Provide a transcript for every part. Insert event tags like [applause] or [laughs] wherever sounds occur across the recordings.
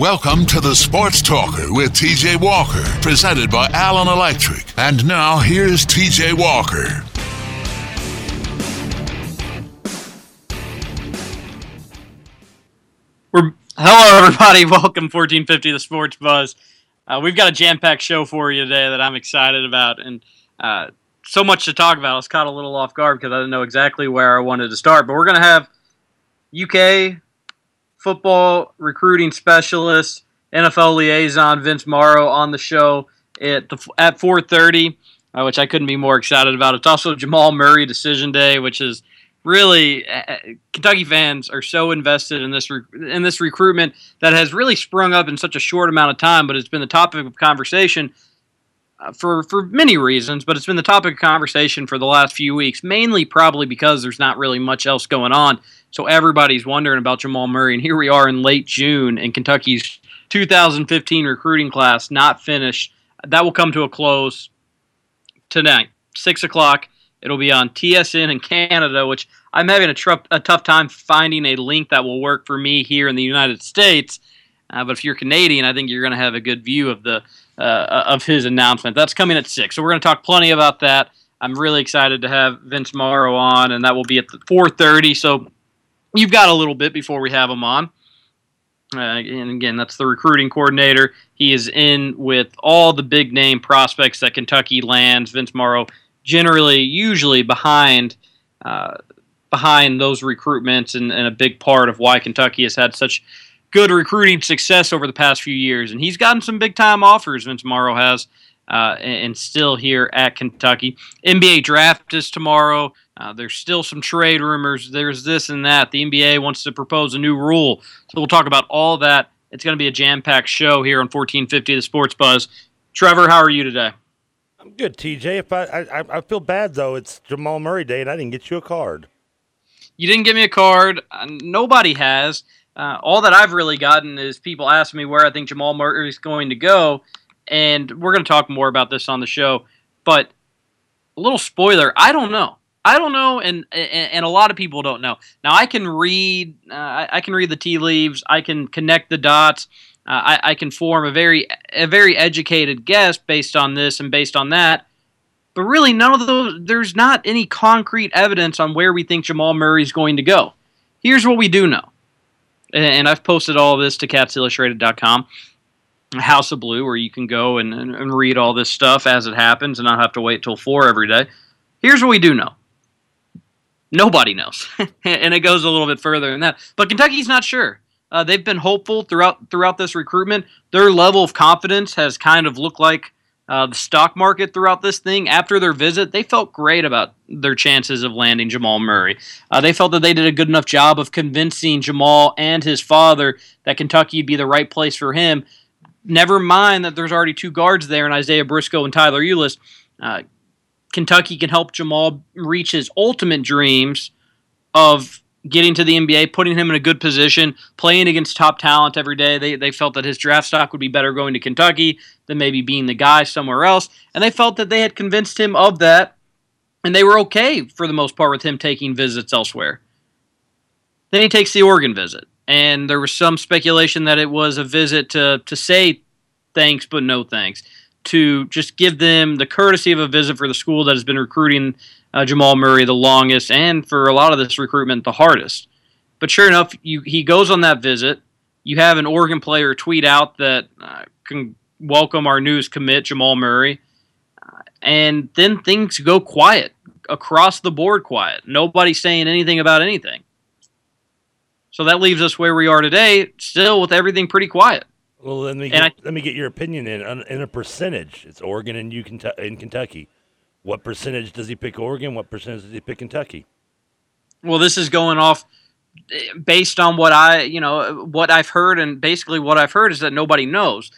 Welcome to the Sports Talker with TJ Walker, presented by Allen Electric. And now here's TJ Walker. We're hello everybody. [laughs] Welcome 1450 the Sports Buzz. Uh, we've got a jam-packed show for you today that I'm excited about, and uh, so much to talk about. I was caught a little off guard because I didn't know exactly where I wanted to start. But we're going to have UK football recruiting specialist, NFL liaison Vince Marrow on the show at the, at 4:30, uh, which I couldn't be more excited about. It's also Jamal Murray decision day, which is really uh, Kentucky fans are so invested in this in this recruitment that has really sprung up in such a short amount of time, but it's been the topic of conversation uh, for for many reasons, but it's been the topic of conversation for the last few weeks, mainly probably because there's not really much else going on. So everybody's wondering about Jamal Murray, and here we are in late June, and Kentucky's 2015 recruiting class not finished. That will come to a close tonight, six o'clock. It'll be on TSN in Canada, which I'm having a, tr- a tough time finding a link that will work for me here in the United States. Uh, but if you're Canadian, I think you're going to have a good view of the uh, of his announcement. That's coming at six, so we're going to talk plenty about that. I'm really excited to have Vince Marrow on, and that will be at 4:30. So you've got a little bit before we have him on. Uh, and again, that's the recruiting coordinator. He is in with all the big name prospects that Kentucky lands. Vince Marrow, generally, usually behind uh, behind those recruitments, and, and a big part of why Kentucky has had such good recruiting success over the past few years. And he's gotten some big time offers. Vince Marrow has. Uh, and still here at Kentucky. NBA draft is tomorrow. Uh, there's still some trade rumors. There's this and that. The NBA wants to propose a new rule. So we'll talk about all that. It's going to be a jam packed show here on 1450 The Sports Buzz. Trevor, how are you today? I'm good, TJ. If I, I I feel bad though, it's Jamal Murray Day, and I didn't get you a card. You didn't get me a card. Uh, nobody has. Uh, all that I've really gotten is people asking me where I think Jamal Murray is going to go, and we're going to talk more about this on the show. But a little spoiler: I don't know. I don't know, and and, and a lot of people don't know. Now I can read. Uh, I, I, can read the tea leaves. I can connect the dots. Uh, I, I can form a very a very educated guess based on this and based on that. But really, none of those. There's not any concrete evidence on where we think Jamal Murray is going to go. Here's what we do know, and I've posted all of this to CatsIllustrated.com. House of Blue, where you can go and, and, and read all this stuff as it happens and not have to wait till four every day. Here's what we do know. Nobody knows, [laughs] and it goes a little bit further than that. But Kentucky's not sure. Uh, they've been hopeful throughout throughout this recruitment. Their level of confidence has kind of looked like uh, the stock market throughout this thing. After their visit, they felt great about their chances of landing Jamal Murray. Uh, they felt that they did a good enough job of convincing Jamal and his father that Kentucky would be the right place for him. Never mind that there's already two guards there in Isaiah Briscoe and Tyler Ulis. Kentucky can help Jamal reach his ultimate dreams of getting to the NBA, putting him in a good position, playing against top talent every day. They, they felt that his draft stock would be better going to Kentucky than maybe being the guy somewhere else. And they felt that they had convinced him of that. And they were okay for the most part with him taking visits elsewhere. Then he takes the Oregon visit. And there was some speculation that it was a visit to, to say thanks, but no thanks. To just give them the courtesy of a visit for the school that has been recruiting uh, Jamal Murray the longest, and for a lot of this recruitment the hardest. But sure enough, you, he goes on that visit. You have an Oregon player tweet out that uh, can welcome our news commit Jamal Murray, uh, and then things go quiet across the board. Quiet. Nobody saying anything about anything. So that leaves us where we are today, still with everything pretty quiet. Well, let me get, I, let me get your opinion in in a percentage. It's Oregon and you in Kentucky. What percentage does he pick Oregon? What percentage does he pick Kentucky? Well, this is going off eh, based on what I, you know, what I've heard, and basically what I've heard is that nobody knows.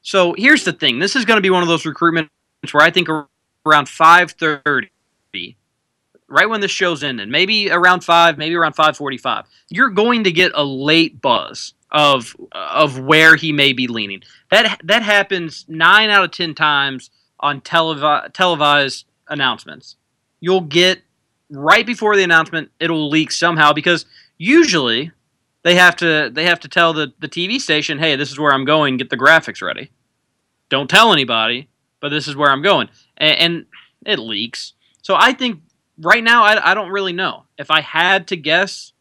So here's the thing: this is going to be one of those recruitments where I think around 5:30, right when the show's ended, maybe around five, maybe around 5:45, you're going to get a late buzz of of where he may be leaning. That that happens nine out of ten times on televi- televised announcements. You'll get right before the announcement, it'll leak somehow because usually they have to they have to tell the the TV station, hey, this is where I'm going. Get the graphics ready. Don't tell anybody, but this is where I'm going, and, and it leaks. So I think right now I, I don't really know. If I had to guess,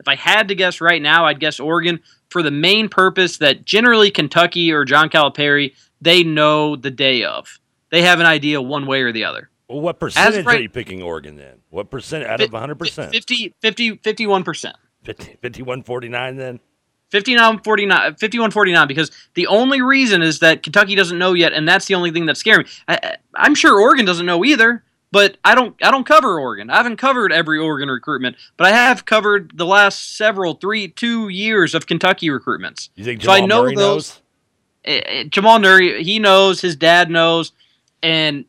if I had to guess right now, I'd guess Oregon for the main purpose that generally Kentucky or John Calipari they know the day of. They have an idea one way or the other. Well, what percentage right, are you picking Oregon then? What percent out of 100%? 50, 50, 51%. 50, 5149 then? 59 49 51 49 because the only reason is that Kentucky doesn't know yet and that's the only thing that's scaring me. I, I'm sure Oregon doesn't know either, but I don't I don't cover Oregon. I haven't covered every Oregon recruitment, but I have covered the last several three two years of Kentucky recruitments. You think Jamal so I know Murray those, knows? Eh, eh, Jamal Murray, he knows. His dad knows, and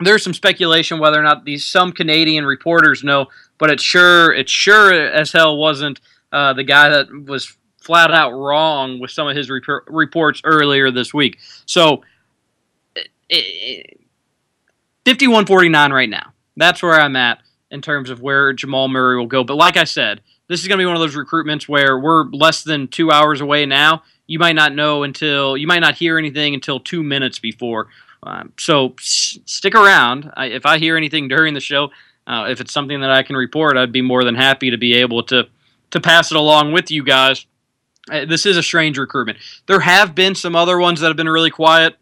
there's some speculation whether or not these some Canadian reporters know, but it sure it sure as hell wasn't uh, the guy that was flat out wrong with some of his rep- reports earlier this week. So. It, it, 51-49 right now. That's where I'm at in terms of where Jamal Murray will go. But like I said, this is going to be one of those recruitments where we're less than two hours away now. You might not know until you might not hear anything until two minutes before. Um, so s- stick around. I, if I hear anything during the show, uh, if it's something that I can report, I'd be more than happy to be able to to pass it along with you guys. Uh, this is a strange recruitment. There have been some other ones that have been really quiet.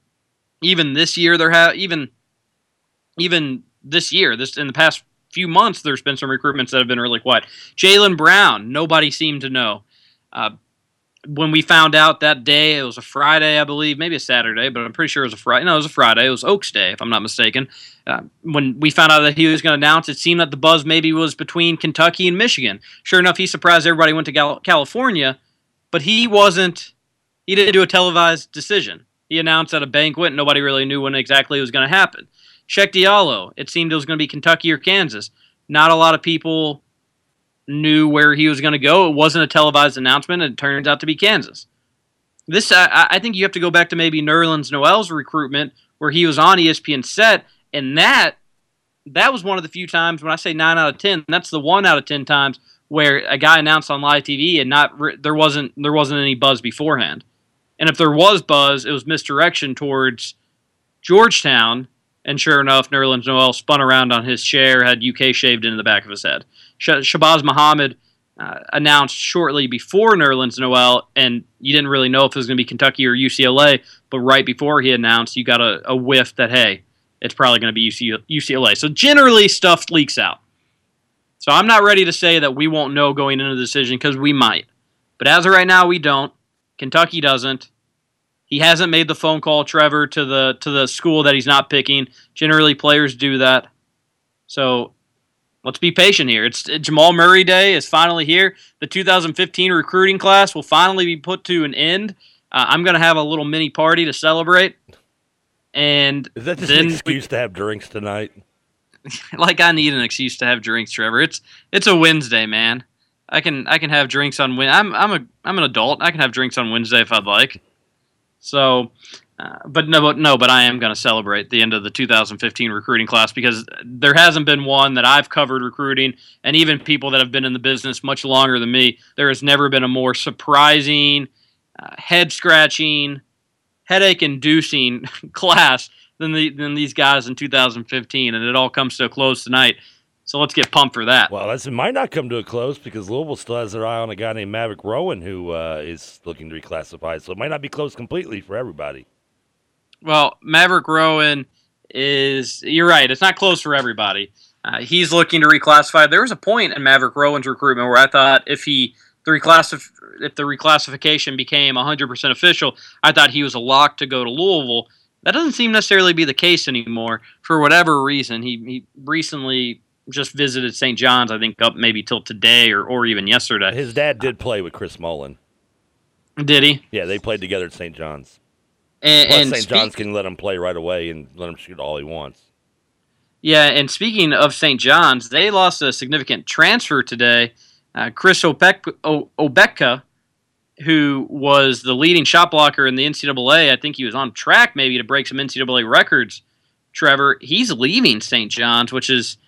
Even this year, there have even even this year, this in the past few months, there's been some recruitments that have been really quiet. Jaylen Brown, nobody seemed to know. Uh, when we found out that day, it was a Friday, I believe, maybe a Saturday, but I'm pretty sure it was a Friday. No, it was a Friday. It was Oaks Day, if I'm not mistaken. Uh, when we found out that he was going to announce, it seemed that the buzz maybe was between Kentucky and Michigan. Sure enough, he surprised everybody. Went to Gal- California, but he wasn't. He didn't do a televised decision. He announced at a banquet. And nobody really knew when exactly it was going to happen. Cheick Diallo. It seemed it was going to be Kentucky or Kansas. Not a lot of people knew where he was going to go. It wasn't a televised announcement. It turns out to be Kansas. This, I, I think you have to go back to maybe Nerlens Noel's recruitment where he was on ESPN set, and that that was one of the few times when I say nine out of ten, that's the one out of ten times where a guy announced on live TV and not there wasn't there wasn't any buzz beforehand, and if there was buzz, it was misdirection towards Georgetown, and sure enough, Nerlens Noel spun around on his chair, had UK shaved into the back of his head. Shabazz Muhammad uh, announced shortly before Nerlens Noel, and you didn't really know if it was going to be Kentucky or UCLA, but right before he announced, you got a, a whiff that, hey, it's probably going to be UCLA. So generally, stuff leaks out. So I'm not ready to say that we won't know going into the decision because we might. But as of right now, we don't. Kentucky doesn't. He hasn't made the phone call, Trevor, to the to the school that he's not picking. Generally, players do that. So let's be patient here. It's Jamal Murray Day is finally here. The 2015 recruiting class will finally be put to an end. Uh, I'm going to have a little mini party to celebrate. And is that just an excuse we, to have drinks tonight? [laughs] like I need an excuse to have drinks, Trevor. It's it's a Wednesday, man. I can I can have drinks on Wed. I'm I'm a I'm an adult. I can have drinks on Wednesday if I'd like. So uh, but no, but no, but I am going to celebrate the end of the 2015 recruiting class because there hasn't been one that I've covered recruiting, and even people that have been in the business much longer than me. There has never been a more surprising, uh, head scratching, headache inducing [laughs] class than the than these guys in 2015, and it all comes to a close tonight. So let's get pumped for that. Well, it might not come to a close because Louisville still has their eye on a guy named Maverick Rowan who uh, is looking to reclassify. So it might not be closed completely for everybody. Well, Maverick Rowan is, you're right, it's not close for everybody. Uh, he's looking to reclassify. There was a point in Maverick Rowan's recruitment where I thought if he the reclassif- if the reclassification became 100% official, I thought he was a lock to go to Louisville. That doesn't seem necessarily be the case anymore for whatever reason. He, he recently just visited St. John's, I think, up maybe till today or, or even yesterday. His dad did play with Chris Mullin. Did he? Yeah, they played together at St. John's. And, Plus, and St. John's can let him play right away and let him shoot all he wants. Yeah, and speaking of St. John's, they lost a significant transfer today. Uh, Chris Obekpa, who was the leading shot blocker in the NCAA, I think he was on track maybe to break some NCAA records. Trevor, he's leaving St. John's, which is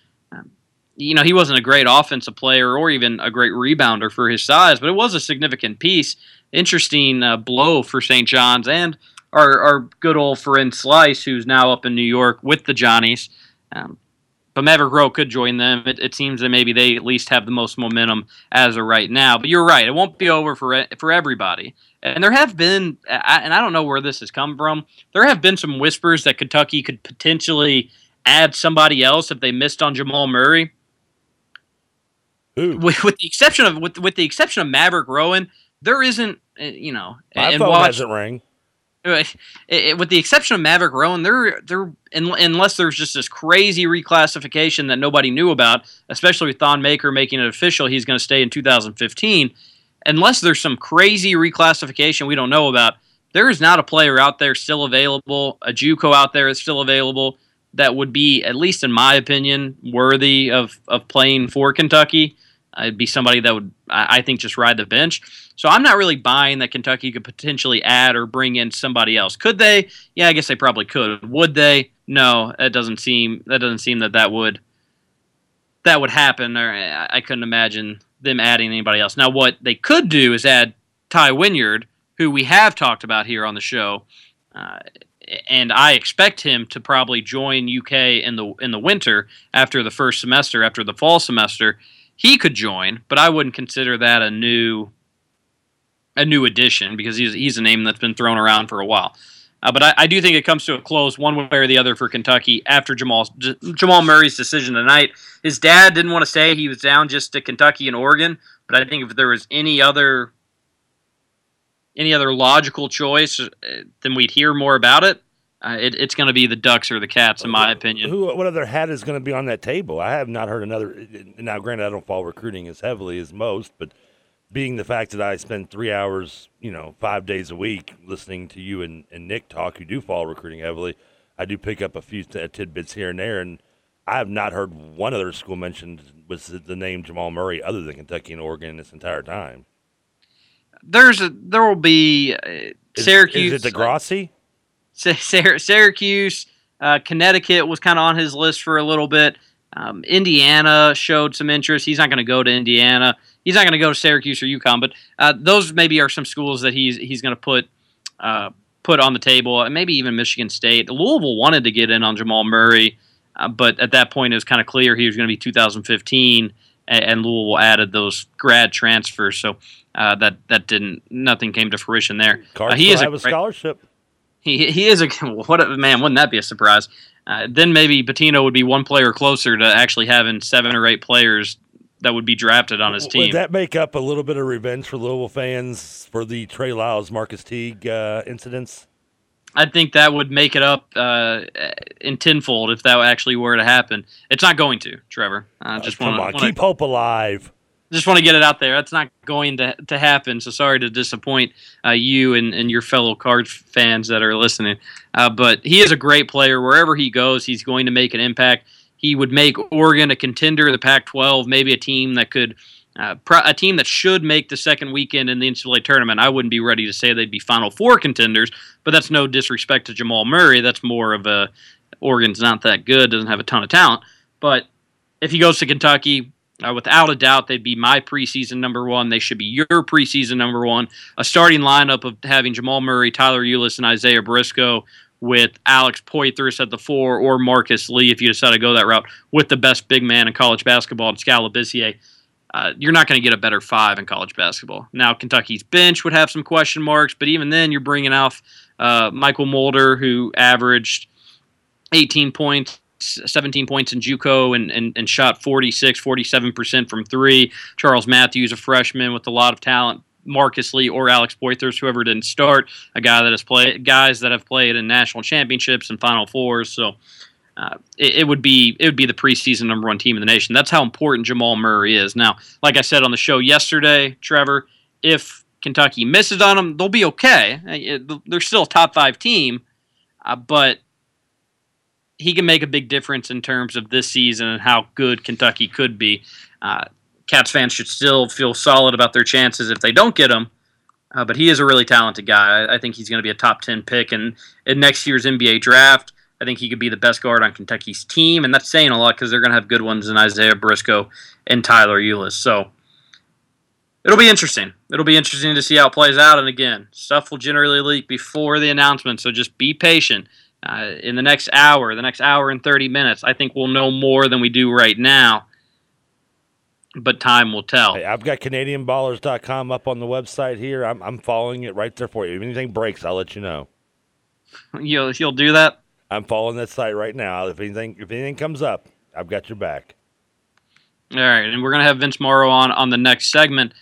you know, he wasn't a great offensive player or even a great rebounder for his size, but it was a significant piece. Interesting uh, blow for St. John's and our, our good old friend Slice, who's now up in New York with the Johnnies. Um, but Maverick Rowe could join them. It, it, seems that maybe they at least have the most momentum as of right now. But you're right; it won't be over for for everybody. And there have been, and I don't know where this has come from. There have been some whispers that Kentucky could potentially add somebody else if they missed on Jamal Murray. With, with, the exception of with with the exception of Maverick Rowan, there isn't uh, you know. My and phone hasn't rang. It, it, with the exception of Maverick Rowan, there there unless there's just this crazy reclassification that nobody knew about, especially with Thon Maker making it official, he's going to stay in 2015. Unless there's some crazy reclassification we don't know about, there is not a player out there still available, a JUCO out there is still available that would be, at least in my opinion, worthy of, of playing for Kentucky. It'd be somebody that would, I think, just ride the bench. So I'm not really buying that Kentucky could potentially add or bring in somebody else. Could they? Yeah, I guess they probably could. Would they? No, that doesn't seem that doesn't seem that that would that would happen. Or I couldn't imagine them adding anybody else. Now, what they could do is add Tai Wynyard, who we have talked about here on the show. Uh, and I expect him to probably join UK in the in the winter after the first semester, after the fall semester. He could join, but I wouldn't consider that a new a new addition because he's he's a name that's been thrown around for a while. Uh, but I, I, do think it comes to a close one way or the other for Kentucky after Jamal J- Jamal Murray's decision tonight. His dad didn't want to say he was down just to Kentucky and Oregon, but I think if there was any other any other logical choice, uh, then we'd hear more about it. Uh, it it's going to be the Ducks or the Cats, in my opinion. Who, what other hat is going to be on that table? I have not heard another. Now, granted, I don't follow recruiting as heavily as most, but being the fact that I spend three hours, you know, five days a week listening to you and, and Nick talk, who do follow recruiting heavily, I do pick up a few t- tidbits here and there, and I have not heard one other school mentioned was the name Jamal Murray other than Kentucky and Oregon this entire time there's a there will be uh, Syracuse. Is, it Degrassi? Syracuse, uh, Connecticut was kind of on his list for a little bit. Um, Indiana showed some interest. He's not going to go to Indiana. He's not going to go to Syracuse or UConn, but uh, those maybe are some schools that he's he's going to put uh, put on the table, and maybe even Michigan State. Louisville wanted to get in on Jamal Murray, uh, but at that point it was kind of clear he was going to be 2015, and, and Louisville added those grad transfers. So uh, that that didn't nothing came to fruition there. Uh, he is a, a scholarship. He he is a [laughs] what a, man. Wouldn't that be a surprise? Uh, then maybe Pitino would be one player closer to actually having seven or eight players that would be drafted on his team. Would that make up a little bit of revenge for Louisville fans for the Trey Lyles, Marquis Teague uh, incidents? I think that would make it up uh, in tenfold if that actually were to happen. It's not going to, Trevor. I just uh, come wanna, on, wanna, keep hope alive just want to get it out there. That's not going to, to happen. So sorry to disappoint uh, you and, and your fellow Cards fans that are listening. Uh, but he is a great player. Wherever he goes, he's going to make an impact. He would make Oregon a contender, the Pac-12, maybe a team that could. Uh, a team that should make the second weekend in the NCAA tournament. I wouldn't be ready to say they'd be Final Four contenders, but that's no disrespect to Jamal Murray. That's more of a Oregon's not that good, doesn't have a ton of talent. But if he goes to Kentucky, uh, without a doubt, they'd be my preseason number one. They should be your preseason number one. A starting lineup of having Jamal Murray, Tyler Ulis, and Isaiah Briscoe with Alex Poythress at the four or Marcus Lee if you decide to go that route with the best big man in college basketball, Skal Labissiere. Uh, you're not going to get a better five in college basketball. Now, Kentucky's bench would have some question marks, but even then, you're bringing off uh, Mychal Mulder, who averaged 18 points 17 points in JUCO and, and, and shot 46, 47% from three. Charles Matthews, a freshman with a lot of talent. Marcus Lee or Alex Poythress, whoever didn't start, a guy that has played, guys that have played in national championships and Final Fours. So uh, it, it, would be it would be the preseason number one team in the nation. That's how important Jamal Murray is. Now, like I said on the show yesterday, Trevor, if Kentucky misses on them, they'll be okay. They're still a top five team, uh, but he can make a big difference in terms of this season and how good Kentucky could be. Uh, Cats fans should still feel solid about their chances if they don't get him. Uh, but he is a really talented guy. I, I think he's going to be a top 10 pick in next year's NBA draft. I think he could be the best guard on Kentucky's team, and that's saying a lot because they're going to have good ones in Isaiah Briscoe and Tyler Ulis. So it'll be interesting. It'll be interesting to see how it plays out. And again, stuff will generally leak before the announcement, so just be patient. Uh, in the next hour, the next hour and 30 minutes, I think we'll know more than we do right now. But time will tell. Hey, I've got CanadianBallers.com up on the website here. I'm, I'm following it right there for you. If anything breaks, I'll let you know. You'll, you'll do that? I'm following that site right now. If anything if anything comes up, I've got your back. All right, and we're gonna have Vince Marrow on on the next segment.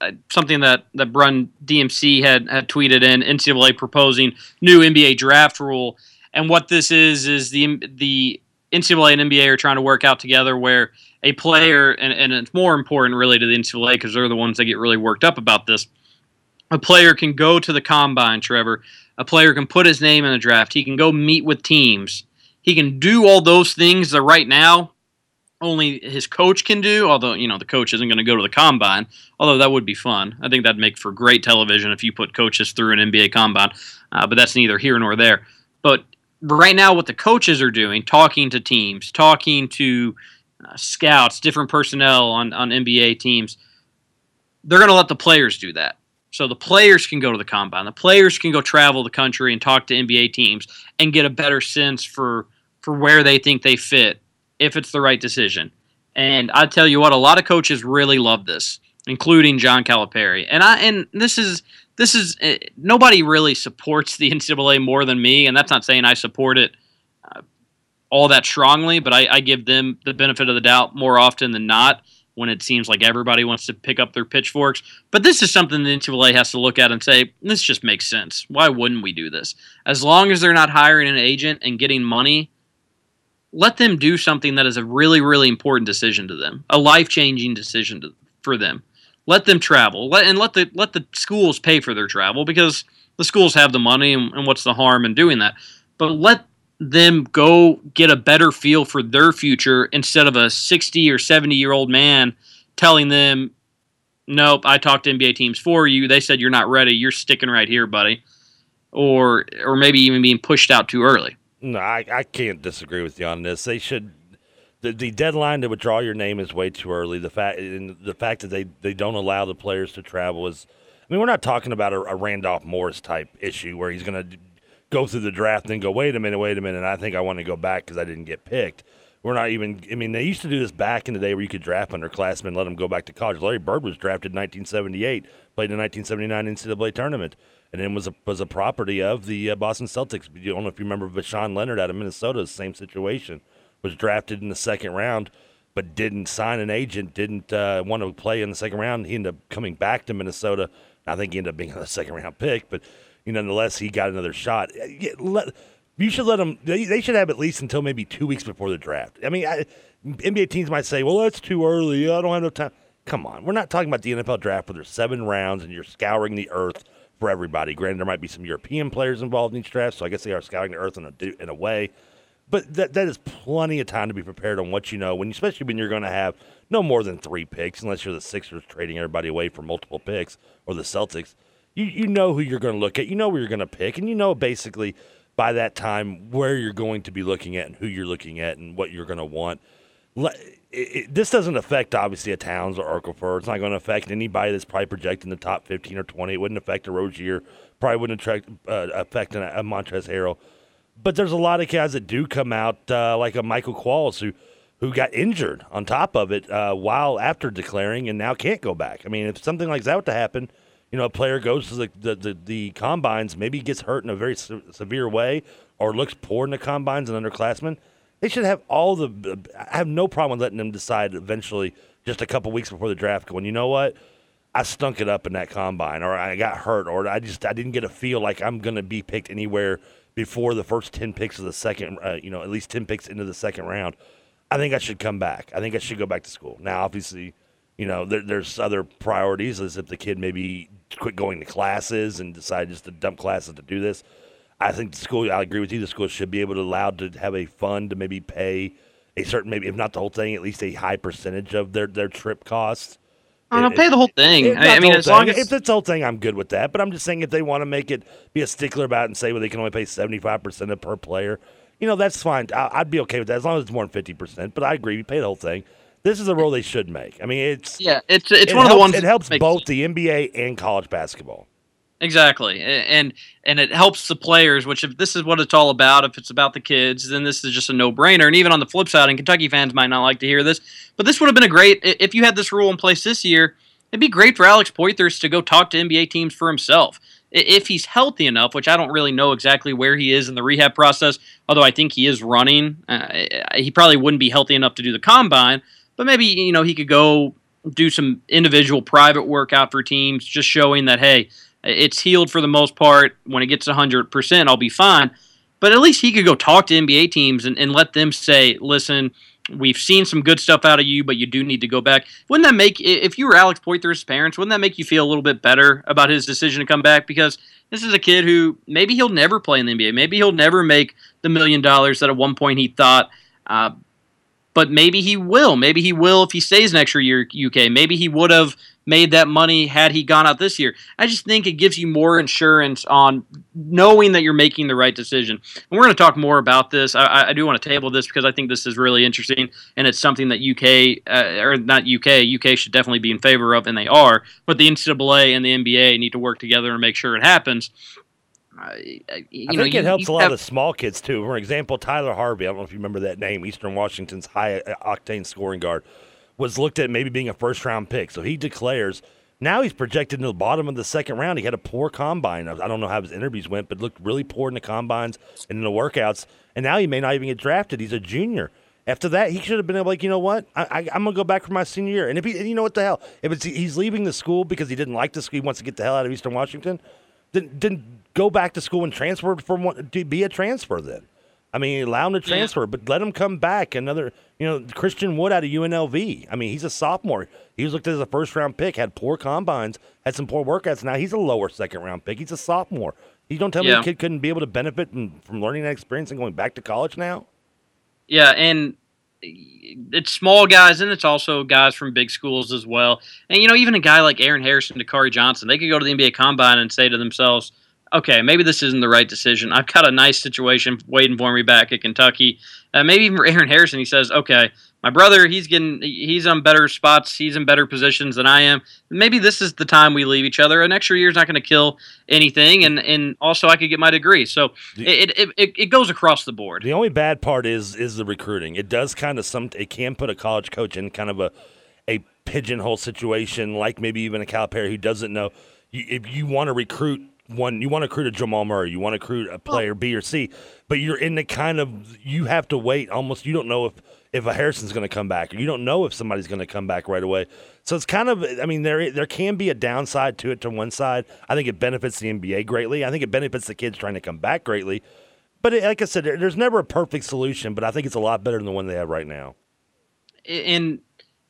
Uh, something that that Brun DMC had had tweeted in NCAA proposing new NBA draft rule, and what this is is the the NCAA and NBA are trying to work out together where a player and, and it's more important really to the NCAA because they're the ones that get really worked up about this. A player can go to the combine, Trevor, a player can put his name in the draft. He can go meet with teams. He can do all those things that right now only his coach can do. Although you know the coach isn't going to go to the combine, although that would be fun. I think that'd make for great television if you put coaches through an NBA combine. Uh, but that's neither here nor there. But right now, what the coaches are doing, talking to teams, talking to uh, scouts, different personnel on on NBA teams, they're going to let the players do that. So the players can go to the combine. The players can go travel the country and talk to NBA teams and get a better sense for for where they think they fit if it's the right decision. And I tell you what, a lot of coaches really love this, including John Calipari. And I and this is this is uh, nobody really supports the [laughs] NCAA more than me, and that's not saying I support it uh, all that strongly, but I, I give them the benefit of the doubt more often than not when it seems like everybody wants to pick up their pitchforks. But this is something the NCAA has to look at and say, this just makes sense. Why wouldn't we do this? As long as they're not hiring an agent and getting money, let them do something that is a really, really important decision to them, a life changing decision to, for them. Let them travel, let, and let the let the schools pay for their travel because the schools have the money, and, and what's the harm in doing that? But let them go get a better feel for their future instead of a 60 or 70 year old man telling them, Nope, I talked to NBA teams for you. They said you're not ready. You're sticking right here, buddy. Or or maybe even being pushed out too early. No, I, I can't disagree with you on this. They should the, the deadline to withdraw your name is way too early. The fact and the fact that they, they don't allow the players to travel is I mean, we're not talking about a, a Randolph Morris type issue where he's going to go through the draft and go, wait a minute, wait a minute, I think I want to go back because I didn't get picked. We're not even. I mean, they used to do this back in the day where you could draft underclassmen, let them go back to college. Larry Bird was drafted in 1978, played in the 1979 NCAA tournament, and then was a was a property of the uh, Boston Celtics. I don't know if you remember Voshon Lenard out of Minnesota. Same situation was drafted in the second round, but didn't sign an agent, didn't uh, want to play in the second round. He ended up coming back to Minnesota. I think he ended up being [laughs] a second round pick, but you know, nonetheless, he got another shot. Uh, let, you should let them. They, should have at least until maybe two weeks before the draft. I mean, I, NBA teams might say, "Well, that's too early. I don't have enough time." Come on, we're not talking about the NFL draft where there's seven rounds and you're scouring the earth for everybody. Granted, there might be some European players involved in each draft, so I guess they are scouring the earth in a in a way. But that that is plenty of time to be prepared on what you know, when especially when you're going to have no more than three picks, unless you're the Sixers trading everybody away for multiple picks or the Celtics you, you know who you're going to look at, you know where you're going to pick, and you know basically by that time where you're going to be looking at and who you're looking at and what you're going to want. It, it, this doesn't affect obviously a Towns or Okafor. It's not going to affect anybody that's probably projecting the top 15 or 20. It wouldn't affect a Rozier. Probably wouldn't attract, uh, affect a, a Montrezl Harrell. But there's a lot of guys that do come out uh, like a Michael Qualls who who got injured on top of it uh, while after declaring and now can't go back. I mean, if something like that were to happen – you know, a player goes to the, the, the, the combines, maybe gets hurt in a very se- severe way or looks poor in the combines and underclassmen, they should have all the. I have no problem letting them decide eventually, just a couple weeks before the draft, going, you know what? I stunk it up in that combine, or I got hurt, or I just I didn't get a feel like I'm going to be picked anywhere before the first ten picks of the second, uh, you know, at least ten picks into the second round. I think I should come back. I think I should go back to school. Now, obviously, you know, there, there's other priorities as if the kid maybe quit going to classes and decide just to dump classes to do this. I think the school. I agree with you. The school should be able to allow to have a fund to maybe pay a certain, maybe if not the whole thing, at least a high percentage of their their trip costs. I don't pay the whole thing. I, mean, as whole long as if it's the whole thing, I'm good with that. But I'm just saying, if they want to make it be a stickler about it and say, well, they can only pay 75 percent of per player, you know, that's fine. I, I'd be okay with that as long as it's more than 50 percent. But I agree, you pay the whole thing. This is a rule they should make. I mean, it's yeah, it's it's it one of the ones It helps both the NBA and college basketball. Exactly, and and it helps the players. Which, if this is what it's all about, if it's about the kids, then this is just a no-brainer. And even on the flip side, and Kentucky fans might not like to hear this, but this would have been a great if you had this rule in place this year. It'd be great for Alex Poythress to go talk to NBA teams for himself if he's healthy enough. Which I don't really know exactly where he is in the rehab process. Although I think he is running, uh, he probably wouldn't be healthy enough to do the combine. But maybe you know he could go do some individual private workout for teams, just showing that hey, it's healed for the most part. When it gets 100%, I'll be fine. But at least he could go talk to NBA teams and, and let them say, listen, we've seen some good stuff out of you, but you do need to go back. Wouldn't that make, if you were Alex Poythress's parents, wouldn't that make you feel a little bit better about his decision to come back? Because this is a kid who maybe he'll never play in the NBA. Maybe he'll never make the million dollars that at one point he thought. Uh, but maybe he will. Maybe he will if he stays an extra year UK. Maybe he would have made that money had he gone out this year. I just think it gives you more insurance on knowing that you're making the right decision. And we're going to talk more about this. I- I, do want to table this because I think this is really interesting and it's something that UK uh, or not UK, UK should definitely be in favor of, and they are. But the NCAA and the NBA need to work together and make sure it happens. You I know, think you- it helps a lot have- of the small kids too. For example, Tyler Harvey, I don't know if you remember that name, Eastern Washington's high uh, octane scoring guard, was looked at maybe being a first round pick. So he declares now he's projected to the bottom of the second round. He had a poor combine. I don't know how his interviews went, but looked really poor in the combines and in the workouts. And now he may not even get drafted. He's a junior. After that, he should have been able, like, you know what? I, I, I'm gonna go back for my senior year. And if he, and you know what the hell? If it's he's leaving the school because he didn't like the school, he wants to get the hell out of Eastern Washington then then go back to school and transfer from one to be a transfer then. I mean, allow him to Yeah. transfer, but let him come back. Another, you know, Christian Wood out of UNLV. I mean, he's a sophomore. He was looked at as a first round pick, had poor combines, had some poor workouts. Now he's a lower second round pick. He's a sophomore. You don't tell me Yeah. the kid couldn't be able to benefit from, from learning that experience and going back to college now. Yeah, and it's small guys, and it's also guys from big schools as well. And you know, even a guy like Aaron Harrison, Dakari Johnson, they could go to the NBA Combine and say to themselves, "Okay, maybe this isn't the right decision. I've got a nice situation waiting for me back at Kentucky." Uh, maybe even for Aaron Harrison, he says, "Okay, my brother, he's getting, he's on better spots, he's in better positions than I am. Maybe this is the time we leave each other. An extra year's not going to kill anything, and and also I could get my degree. So it it, it, it goes across the board. The only bad part is is the recruiting. It does kind of some. It can put a college coach in kind of a a pigeonhole situation, like maybe even a Calipari who doesn't know. You, if you want to recruit one, you want to recruit a Jamal Murray, you want to recruit a player B or C, but you're in the kind of you have to wait. Almost, you don't know if if a Harrison's going to come back, or you don't know if somebody's going to come back right away. So it's kind of. I mean, there there can be a downside to it. To one side, I think it benefits the NBA greatly. I think it benefits the kids trying to come back greatly. But it, like I said, there, there's never a perfect solution. But I think it's a lot better than the one they have right now. and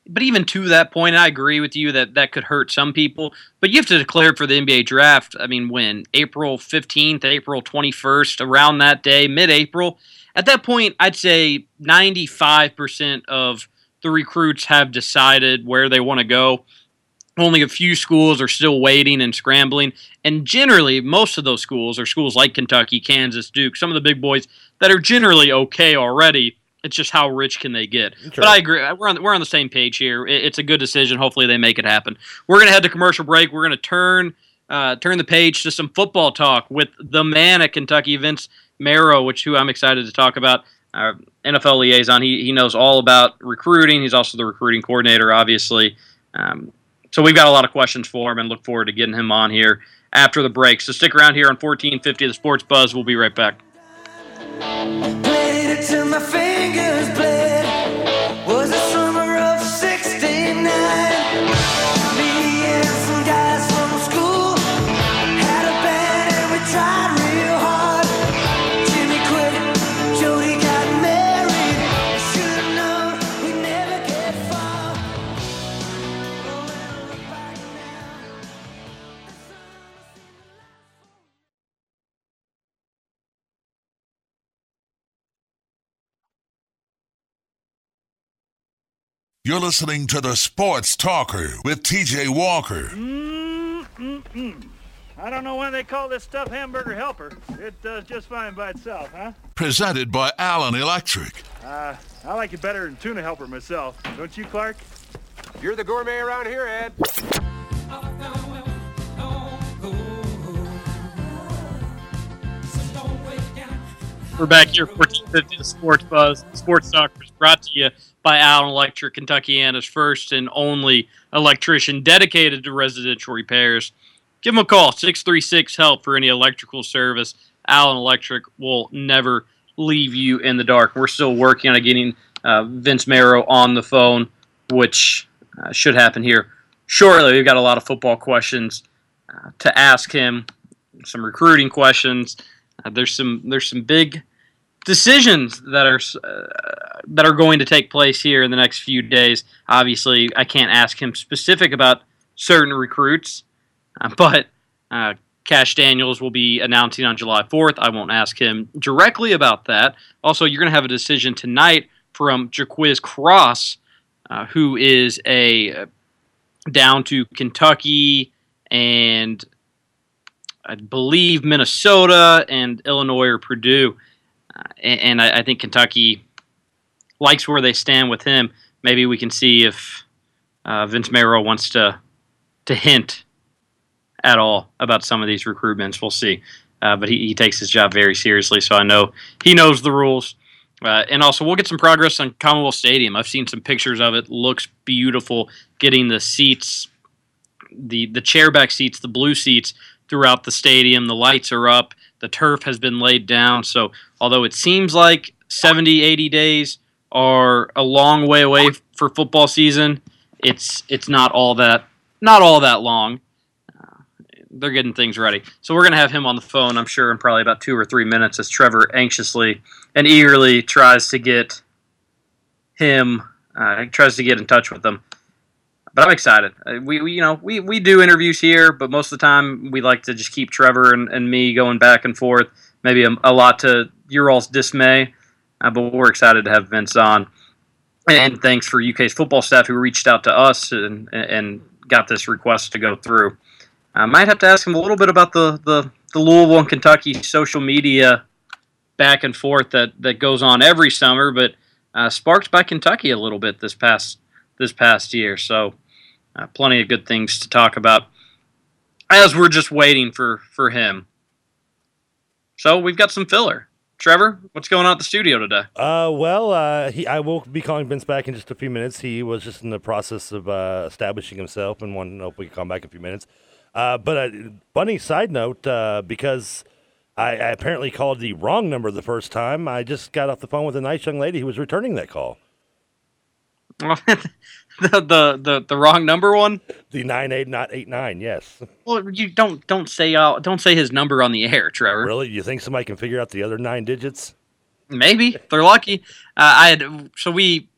but even to that point, I agree with you that that could hurt some people. But you have to declare for the NBA draft. I mean, when April fifteenth, April twenty first, around that day, mid April. At that point, I'd say ninety five percent of the recruits have decided where they want to go. Only a few schools are still waiting and scrambling. And generally, most of those schools are schools like Kentucky, Kansas, Duke, some of the big boys that are generally okay already. It's just how rich can they get? Sure. But I agree. We're on we're on the same page here. It- It's a good decision. Hopefully, they make it happen. We're gonna head to commercial break. We're gonna turn uh, turn the page to some football talk with the man at Kentucky, Vince Marrow, which who I'm excited to talk about. Our NFL liaison. He he knows all about recruiting. He's also the recruiting coordinator, obviously. Um, so we've got a lot of questions for him, and look forward to getting him on here after the break. So stick around here on 1450 The Sports Buzz. We'll be right back. You're listening to the Sports Talker with TJ Walker. I don't know why they call this stuff hamburger helper. It does just fine by itself, huh? Presented by Allen Electric. Uh, I like it better than tuna helper myself. Don't you, Clark? You're the gourmet around here, Ed. We're back here, 1450 The Sports Buzz. Sports Talk is brought to you by Allen Electric, Kentuckiana's first and only electrician dedicated to residential repairs. Give them a call, 636 HELP for any electrical service. Allen Electric will never leave you in the dark. We're still working on getting uh, Vince Marrow on the phone, which uh, should happen here shortly. We've got a lot of football questions uh, to ask him, some recruiting questions. Uh, there's some there's some big decisions that are uh, that are going to take place here in the next few days. Obviously, I can't ask him specific about certain recruits, uh, [laughs] but uh, Kash Daniels will be announcing on July 4th. I won't ask him directly about that. Also, you're going to have a decision tonight from Jaquiz Cross, uh, who is a uh, down to Kentucky and I believe Minnesota and Illinois or Purdue, and, and I, I, think Kentucky likes where they stand with him. Maybe we can see if uh, Vince Marrow wants to to hint at all about some of these recruitments. We'll see. Uh, but he, he, takes his job very seriously, so I know he knows the rules. Uh, and also, we'll get some progress on Commonwealth Stadium. I've seen some pictures of it. Looks beautiful. Getting the seats, the the chairback seats, the blue seats throughout the stadium. The lights are up. The turf has been laid down. So, although it seems like 70, 80 days are a long way away for football season, it's it's not all that not all that long. Uh, they're getting things ready. So we're gonna have him on the phone, I'm sure, in probably about two or three minutes, as Trevor anxiously and eagerly tries to get him uh, tries to get in touch with them but I'm excited. Uh, we, we, you know we, we do interviews here, but most of the time we like to just keep Trevor and, and me going back and forth. Maybe a, a lot to your all's dismay, uh, but we're excited to have Vince on. And thanks for UK's football staff who reached out to us and and got this request to go through. I might have to ask him a little bit about the, the, the Louisville and Kentucky social media back and forth that, that goes on every summer, but uh, sparked by Kentucky a little bit this past this past year. So uh, plenty of good things to talk about as we're just waiting for for him. So we've got some filler. Trevor, what's going on at the studio today? Uh, well, uh, he, I will be calling Vince back in just a few minutes. He was just in the process of uh, establishing himself and wanted to know if we could him back in a few minutes. Uh, but uh, funny side note, uh, because I, I apparently called the wrong number the first time, I just got off the phone with a nice young lady who was returning that call. [laughs] [laughs] the, the the the wrong number one? The nine eight not eight nine. Yes. Well, you don't don't say uh, don't say his number on the air, Trevor. Really? You think somebody can figure out the other nine digits? Maybe they're lucky. Uh, I had so we.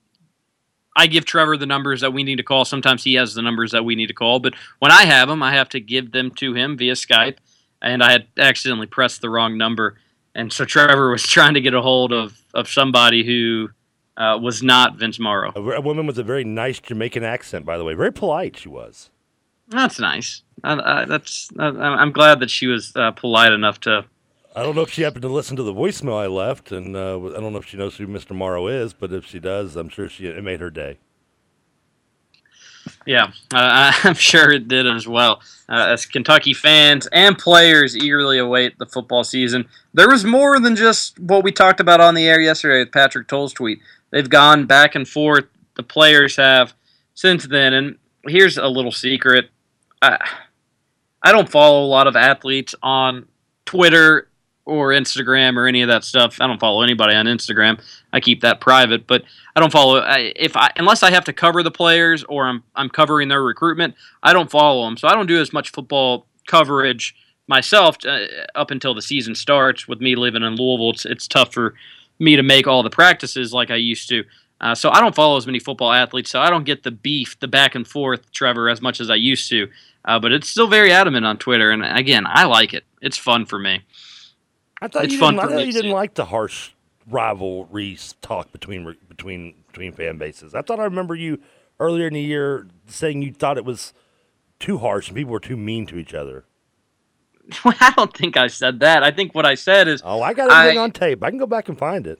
I give Trevor the numbers that we need to call. Sometimes he has the numbers that we need to call, but when I have them, I have to give them to him via Skype. And I had accidentally pressed the wrong number, and so Trevor was [laughs] trying to get a hold of of somebody who uh, was not Vince Marrow. A, a, woman with a very nice Jamaican accent, by the way. Very polite, she was. That's nice. that's. I'm glad that she was uh, polite enough to. I don't know if she happened to listen to the voicemail I left, and uh, I don't know if she knows who Mr. Marrow is, but if she does, I'm sure she it made her day. Yeah, uh, [laughs] I'm sure it did as well. Uh, as Kentucky fans and players eagerly await the football season, there was more than just what we talked about on the air yesterday with Patrick Towles' tweet. They've gone back and forth. The players have since then. And here's a little secret. I, I don't follow a lot of athletes on Twitter or Instagram or any of that stuff. I don't follow anybody on Instagram. I keep that private, but I don't follow if I unless I have to cover the players or I'm I'm covering their recruitment. I don't follow them, so I don't do as much football coverage myself uh, up until the season starts. With me living in Louisville, it's it's tough for me to make all the practices like I used to. Uh, so I don't follow as many football athletes, so I don't get the beef, the back and forth, Trevor, as much as I used to. Uh, but it's still very adamant on Twitter, and again, I like it. It's fun for me. I thought it's you fun didn't, I thought you didn't like the harsh rivalry talk between between between fan bases. I thought I remember you earlier in the year saying you thought it was too harsh and people were too mean to each other. [laughs] I don't think I said that. I think what I said is Oh, I got everything on tape. I can go back and find it.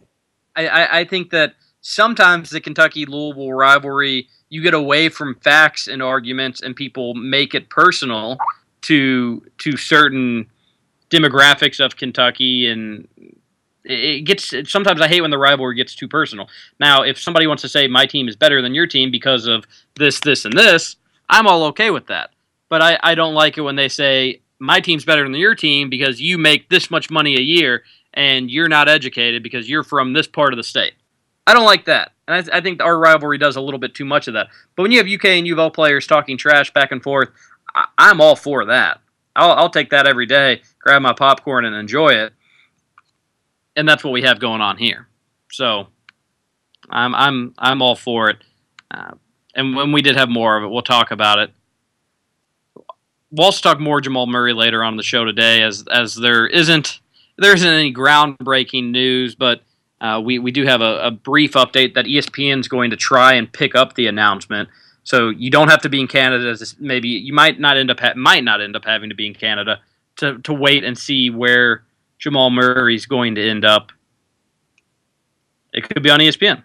I, I, I think that sometimes the Kentucky Louisville rivalry, you get away from facts and arguments, and people make it personal to to certain demographics of Kentucky, and it it gets. Sometimes I hate when the rivalry gets too personal. Now, if somebody wants to say my team is better than your team because of this, this, and this, I'm all okay with that. But I, I don't like it when they say my team's better than your team because you make this much money a year and you're not educated because you're from this part of the state. I don't like that. And I, I think our rivalry does a little bit too much of that. But when you have UK and U of L players talking trash back and forth, I- I'm all for that. I'll, I'll take that every day, grab my popcorn and enjoy it. And that's what we have going on here. So I'm I'm I'm all for it. Uh, and when we did have more of it, we'll talk about it. We'll talk more Jamal Murray later on the show today, as as there isn't there isn't any groundbreaking news, but uh, we we do have a, a brief update that ESPN is going to try and pick up the announcement. So you don't have to be in Canada. Maybe you might not end up ha- might not end up having to be in Canada to to wait and see where Jamal Murray's going to end up. It could be on ESPN.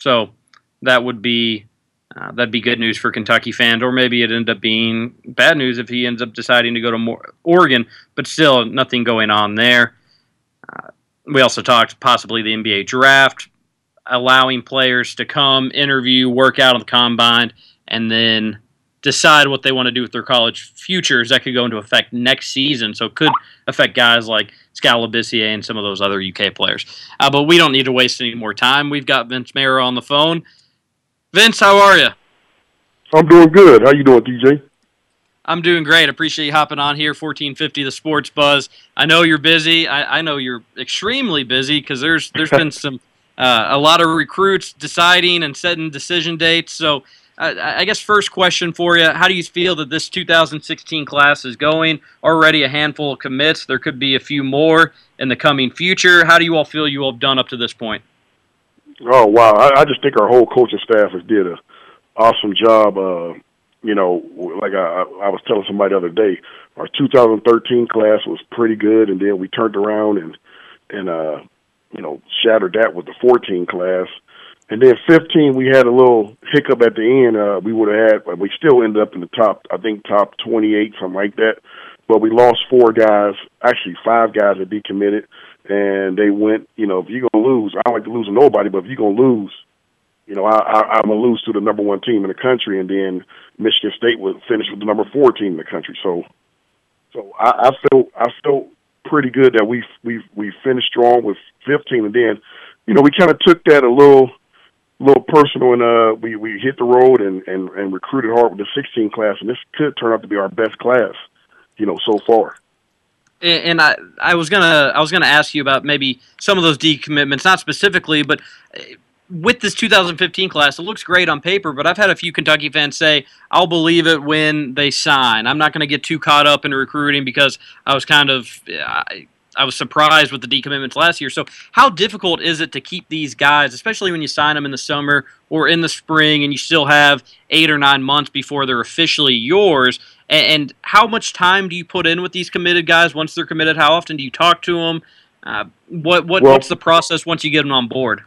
So that would be uh, that'd be good news for Kentucky fans, or maybe it end up being bad news if he ends up deciding to go to more, Oregon. But still, nothing going on there. Uh, we also talked possibly the NBA draft, allowing players to come interview, work out on the combine, and then decide what they want to do with their college futures. That could go into effect next season, so it could affect guys like Skal Labissière and some of those other UK players. Uh, but we don't need to waste any more time. We've got Vince Marrow on the phone. Vince, how are you? I'm doing good. How you doing, TJ? I'm doing great. Appreciate you hopping on here. 1450 The Sports Buzz. I know you're busy. I, I know you're extremely busy because there's there's been [laughs] some uh, a lot of recruits deciding and setting decision dates. So uh, I guess first question for you: How do you feel that this 2016 class is going? Already a handful of commits. There could be a few more in the coming future. How do you all feel you all have done up to this point? Oh wow, I, I just think our whole coaching staff has did a awesome job. Uh, you know, like I, I was telling somebody the other day, our 2013 class was pretty good, and then we turned around and and uh, you know shattered that with the 14 class. And then 15, we had a little hiccup at the end. Uh, we would have had, but we still ended up in the top, I think top 28, something like that. But we lost four guys, actually five guys that decommitted, and they went. You know, if you're gonna lose, I don't like to lose to nobody, but if you're gonna lose, you know, I, I, I'm gonna lose to the number one team in the country, and then Michigan State would finish with the number four team in the country. So, so I, I feel I feel pretty good that we we we finished strong with 15, and then, you know, we kind of took that a little little personal, and uh, we we hit the road and and and recruited hard with the 16 class, and this could turn out to be our best class, you know, so far. And I, I was gonna, I was gonna ask you about maybe some of those decommitments, not specifically, but uh, with this 2015 class, it looks great on paper. But I've had a few Kentucky fans say, "I'll believe it when they sign." I'm not to get too caught up in recruiting because I was kind of, I, I was surprised with the decommitments last year. So, how difficult is it to keep these guys, especially when you sign them in the summer or in the spring, and you still have eight or nine months before they're officially yours? And, and how much time do you put in with these committed guys once they're committed? How often do you talk to them? Uh, what what Well- what's the process once you get them on board?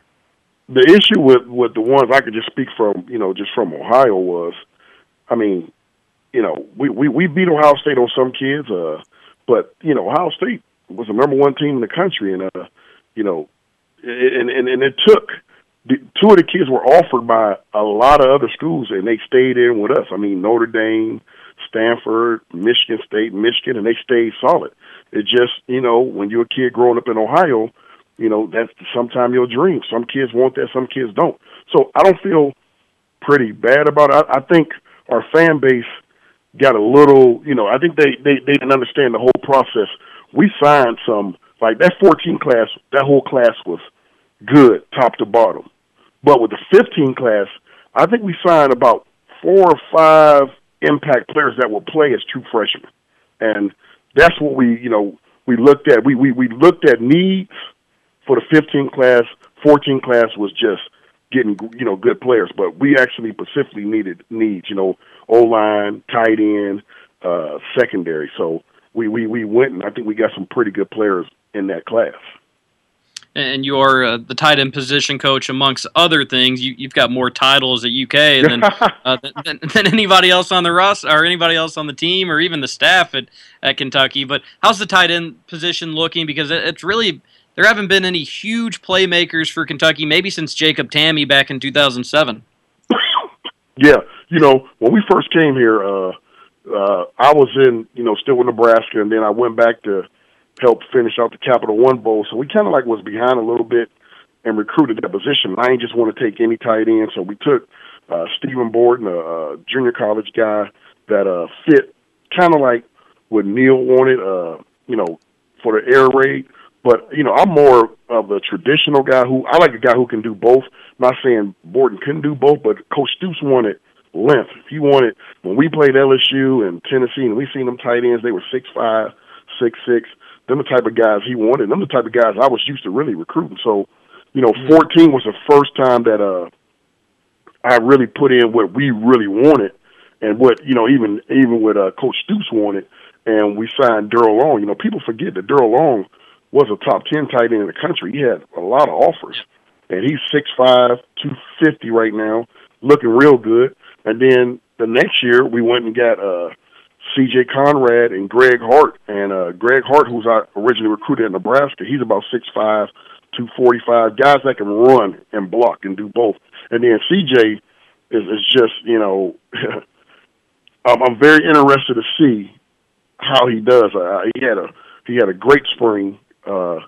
the issue with with the ones I could just speak from, you know, just from Ohio was, I mean, you know, we we we beat Ohio State on some kids, uh, but you know, Ohio State was the number one team in the country, and uh, you know, and and and it took the, two of the kids were offered by a lot of other schools, and they stayed in with us. I mean, Notre Dame, Stanford, Michigan State, Michigan, and they stayed solid. It just, you know, when you're a kid growing up in Ohio, you know, that's sometimes your dream. Some kids want that, some kids don't. So I don't feel pretty bad about it. I, I think our fan base got a little, you know, I think they, they, they didn't understand the whole process. We signed some, like that 14 class, that whole class was good, top to bottom. But with the 15 class, I think we signed about four or five impact players that will play as true freshmen. And that's what we, you know, we looked at. We, we, we looked at needs for the 15 class. 14 class was just getting you know good players. But we actually specifically needed needs, you know, O line, tight end, uh, secondary. So we we we went and I think we got some pretty good players in that class. And you're uh, the tight end position coach amongst other things. You, you've got more titles at UK [laughs] than, uh, than, than anybody else on the roster or anybody else on the team or even the staff at, at Kentucky. But how's the tight end position looking? Because it, it's really there haven't been any huge playmakers for Kentucky maybe since Jacob Tamme back in 2007. Yeah, you know, when we first came here, uh, uh, I was in, you know, still in Nebraska, and then I went back to help finish out the Capital One Bowl. So we kind of like was behind a little bit and recruited that position. I ain't just want to take any tight end, so we took uh, Stephen Borden, a, a junior college guy that uh, fit kind of like what Neal wanted, uh, you know, for the air raid. But you know, I'm more of a traditional guy who I like a guy who can do both. I'm not saying Borden couldn't do both, but Coach Stoops wanted length. He wanted when we played LSU and Tennessee, and we seen them tight ends. They were six five, six six. Them the type of guys he wanted. Them the type of guys I was used to really recruiting. So, you know, 14 was the first time that uh I really put in what we really wanted, and what you know, even even what uh, Coach Stoops wanted, and we signed Daryl Long. You know, people forget that Daryl Long was a top 10 tight end in the country. He had a lot of offers, and he's six five, two fifty right now, looking real good. And then the next year, we went and got uh, C.J. Conrad and Greg Hart. And uh, Greg Hart, who's I originally recruited in Nebraska, he's about six five, two forty five. Guys that can run and block and do both. And then C.J. is is just you know, [laughs] I'm, I'm very interested to see how he does. Uh, he had a he had a great spring. Uh,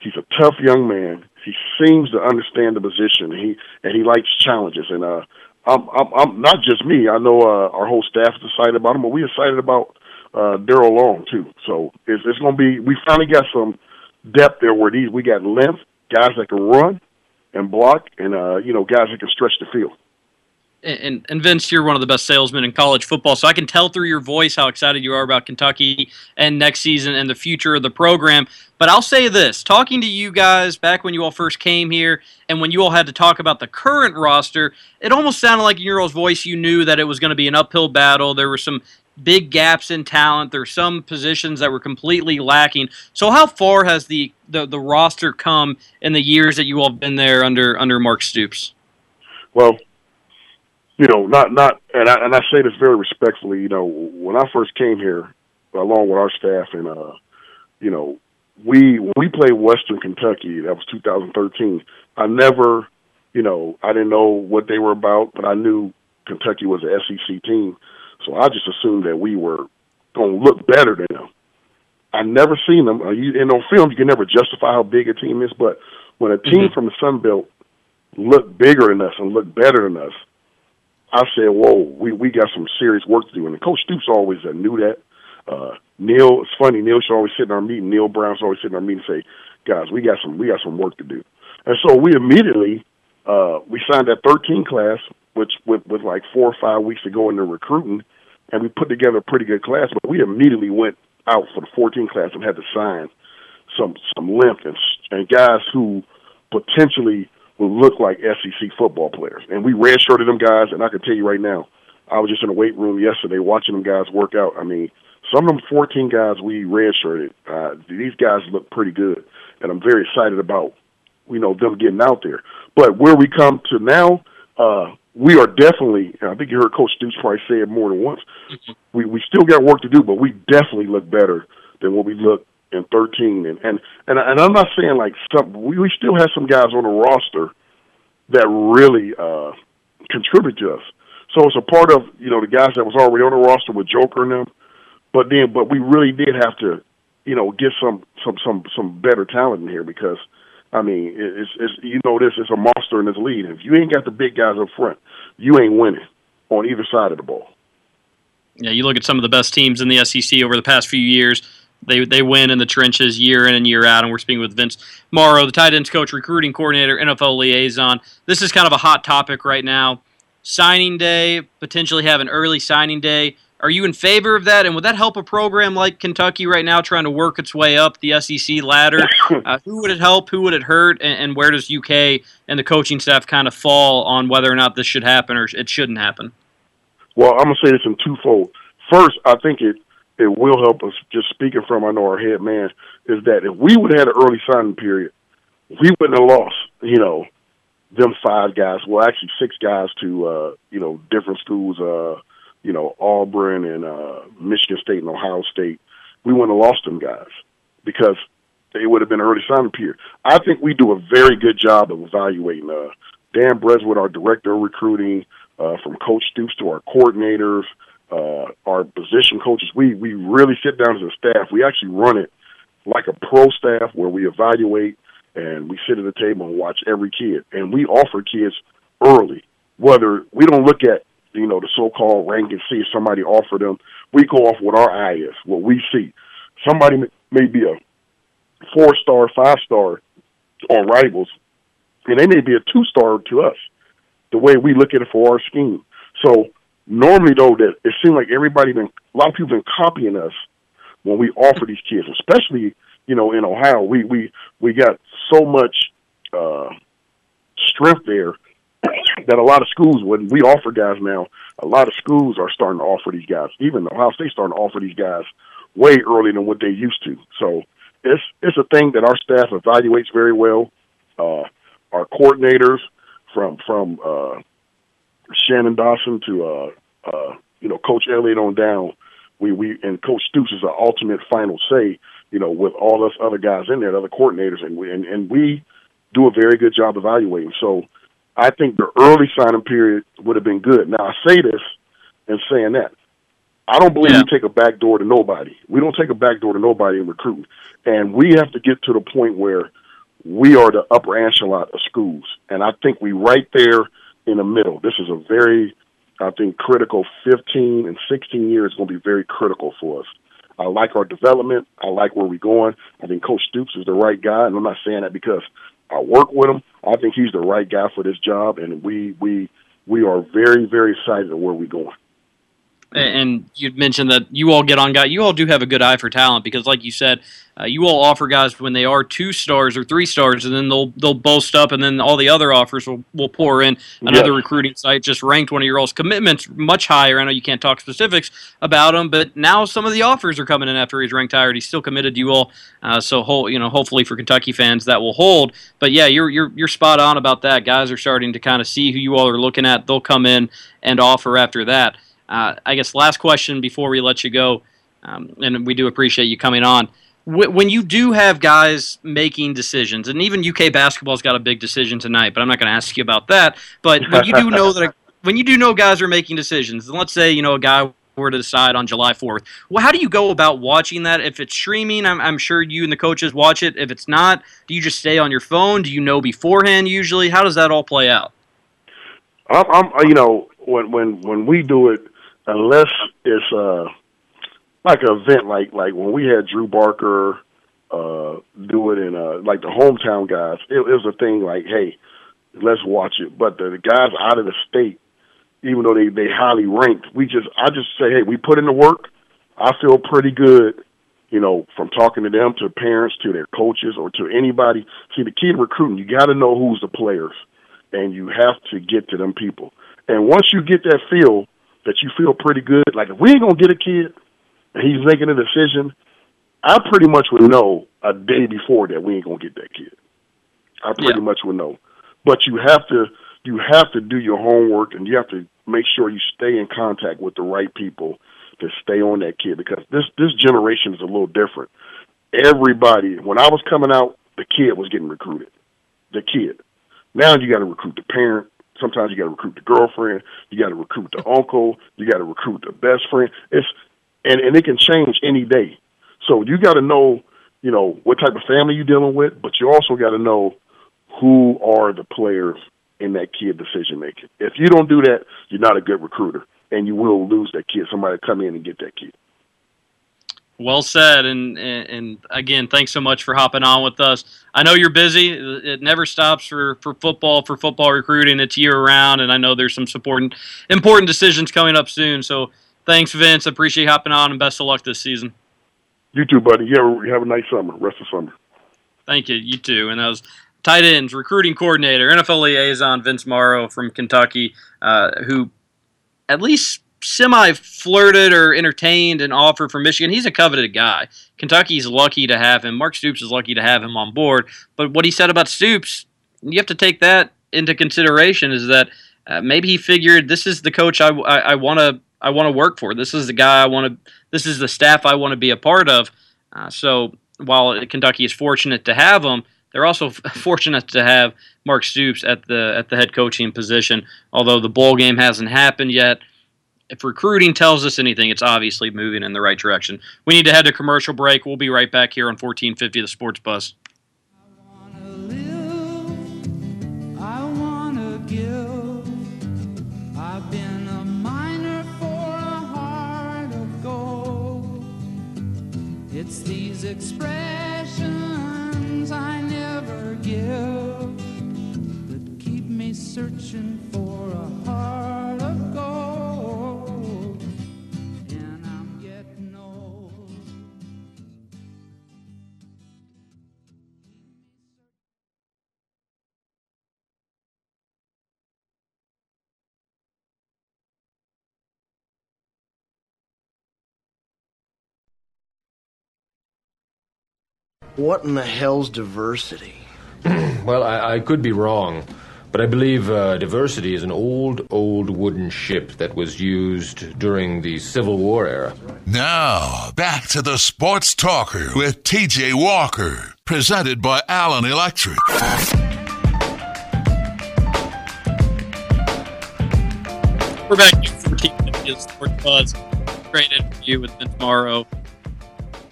he's a tough young man. He seems to understand the position. He and he likes challenges. And uh, I'm, I'm, I'm not just me. I know uh, our whole staff is excited about him, but we're excited about uh, Daryl Long too. So it's, it's going to be. We finally got some depth there where these we got length, guys that can run and block, and uh, you know guys that can stretch the field. And, and Vince, you're one of the best salesmen in college football, so I can tell through your voice how excited you are about Kentucky and next season and the future of the program. But I'll say this talking to you guys back when you all first came here and when you all had to talk about the current roster, it almost sounded like in your all's voice you knew that it was going to be an uphill battle. There were some big gaps in talent. There's some positions that were completely lacking. So how far has the, the, the roster come in the years that you all have been there under under Mark Stoops? Well, you know, not not, and I and I say this very respectfully. You know, when I first came here, along with our staff, and uh, you know, we when we played Western Kentucky, that was 2013. I never, you know, I didn't know what they were about, but I knew Kentucky was an SEC team, so I just assumed that we were going to look better than them. I never seen them. Uh, you, and on film, you can never justify how big a team is, but when a team from the Sun Belt looked bigger than us and looked better than us, I said, "Whoa, we we got some serious work to do." And Coach Stoops always uh, knew that. Uh, Neal, it's funny. Neal should always sit in our meeting. Neal Brown's always sit in our meeting and say, "Guys, we got some we got some work to do." And so we immediately uh, we signed that 13 class, which with, with like four or five weeks to go into recruiting, and we put together a pretty good class. But we immediately went out for the 14 class and had to sign some some length and, and guys who potentially would look like SEC football players. And we redshirted them guys, and I can tell you right now, I was just in the weight room yesterday watching them guys work out. I mean, some of them 14 guys we redshirted, uh, these guys look pretty good, and I'm very excited about, you know, them getting out there. But where we come to now, uh, we are definitely, I think you heard Coach Stoops probably say it more than once, we, we still got work to do, but we definitely look better than what we looked in 13 and and and, and I'm not saying like some we, we still have some guys on the roster that really uh contribute to us. So it's a part of, you know, the guys that was already on the roster with Joker and them. But then but we really did have to, you know, get some some some some better talent in here because I mean, it's it's you know this is a monster in this league. If you ain't got the big guys up front, you ain't winning on either side of the ball. Yeah, you look at some of the best teams in the SEC over the past few years. They they win in the trenches year in and year out. And we're speaking with Vince Marrow, the tight ends coach, recruiting coordinator, NFL liaison. This is kind of a hot topic right now. Signing day, potentially have an early signing day Are you in favor of that? And would that help a program like Kentucky right now trying to work its way up the SEC ladder? [laughs] Uh, who would it help? Who would it hurt? And, and where does UK and the coaching staff kind of fall on whether or not this should happen or it shouldn't happen? Well, I'm gonna say this in twofold. First, I think it it will help us. Just speaking from I know our head man is that if we would have had an early signing period, we wouldn't have lost. You know, them five guys. Well, actually six guys to uh, you know different schools. Uh, you know, Auburn and uh, Michigan State and Ohio State. We wouldn't have lost them guys because they would have been early signing period. I think we do a very good job of evaluating. Uh, Dan Berezowitz, our director of recruiting, uh, from Coach Stoops to our coordinators, uh, our position coaches. We we really sit down as a staff. We actually run it like a pro staff where we evaluate and we sit at the table and watch every kid. And we offer kids early, whether we don't look at you know the so-called rank and see if somebody offered them. We go off what our eye is, what we see. Somebody may be a four-star, five-star on rivals, and they may be a two-star to us. The way we look at it for our scheme. So normally though, that it seems like everybody been a lot of people been copying us when we offer these kids, especially you know in Ohio. We we we got so much uh, strength there that a lot of schools when we offer guys now, a lot of schools are starting to offer these guys. Even Ohio State's starting to offer these guys way earlier than what they used to. So it's it's a thing that our staff evaluates very well. Uh, our coordinators from from uh, Shannon Dawson to uh, uh, you know Coach Elliott on down. We we and Coach Stoops is our ultimate final say. You know, with all us other guys in there, the other coordinators, and we and, and we do a very good job evaluating. So I think the early signing period would have been good. Now I say this and saying that I don't believe Yeah. we take a back door to nobody. We don't take a back door to nobody in recruiting, and we have to get to the point where we are the upper echelon of schools, and I think we right there in the middle. This is a very, I think, critical 15 and 16 years is going to be very critical for us. I like our development. I like where we're going. I think Coach Stoops is the right guy, and I'm not saying that because I work with him. I think he's the right guy for this job, and we we we are very very excited at where we're going. And you'd mentioned that you all get on guys. you all do have a good eye for talent because like you said uh, you all offer guys when they are two stars or three stars and then they'll they'll boast up and then all the other offers will, will pour in. Another recruiting site just ranked one of your all's commitments much higher. I know you can't talk specifics about him but now some of the offers are coming in after he's ranked higher he's still committed to you all. Uh, so you know hopefully for kentucky fans that will hold. But yeah you're you're, you're spot on about that. Guys are starting to kind of see who you all are looking at. They'll come in and offer after that uh, I guess last question before we let you go, um, and we do appreciate you coming on. Wh- When you do have guys making decisions, and even UK basketball's got a big decision tonight, but I'm not going to ask you about that. But when you do know that, [laughs] when you do know guys are making decisions, and let's say you know a guy were to decide on July 4th, well, how do you go about watching that? If it's streaming, I'm, I'm sure you and the coaches watch it. If it's not, do you just stay on your phone? Do you know beforehand usually? How does that all play out? I'm, I'm you know when when when we do it, unless it's uh like an event like like when we had Drew Barker uh do it in uh like the hometown guys, it, it was a thing like hey, let's watch it. But the, the guys out of the state, even though they they highly ranked, we just I just say hey, we put in the work. I feel pretty good. You know, from talking to them, to parents, to their coaches, or to anybody. See, the key to recruiting, you got to know who's the players, and you have to get to them people. And once you get that feel that you feel pretty good, like if we ain't gonna get a kid and he's making a decision, I pretty much would know a day before that we ain't gonna get that kid. I pretty Yeah. much would know. But you have to you have to do your homework and you have to make sure you stay in contact with the right people to stay on that kid because this this generation is a little different. Everybody when I was coming out, the kid was getting recruited. The kid. Now you gotta recruit the parent, Sometimes you got to recruit the girlfriend, you got to recruit the uncle, you got to recruit the best friend. It's and and it can change any day. So you got to know, you know, what type of family you're dealing with, but you also got to know who are the players in that kid decision making. If you don't do that, you're not a good recruiter, and you will lose that kid. Somebody come in and get that kid. Well said, and, and and again, thanks so much for hopping on with us. I know you're busy; it never stops for, for football, for football recruiting. It's year round, and I know there's some important important decisions coming up soon. So Thanks, Vince. Appreciate hopping on, and best of luck this season. You too, buddy. You have, have a nice summer. Rest of summer. Thank you. You too. And that was tight ends, recruiting coordinator, NFL liaison Vince Marrow from Kentucky, uh, who at least semi flirted or entertained an offer from Michigan. He's a coveted guy. Kentucky's lucky to have him. Mark Stoops is lucky to have him on board. But what he said about Stoops, you have to take that into consideration. Is that uh, maybe he figured this is the coach I want to I want to work for. This is the guy I want to. This is the staff I want to be a part of. Uh, so while Kentucky is fortunate to have him, they're also [laughs] fortunate to have Mark Stoops at the at the head coaching position. Although the bowl game hasn't happened yet, if recruiting tells us anything, it's obviously moving in the right direction. We need to head to commercial break. We'll be right back here on 1450 The Sports Buzz. It's these expressions I never give that keep me searching What in the hell's diversity? [clears throat] Well, I, I could be wrong, but I believe uh, diversity is an old, old wooden ship that was used during the Civil War era. Now, back to the Sports Talker with TJ Walker, presented by Allen Electric. We're back here for the Sports Buzz. Great interview with Vince Marrow,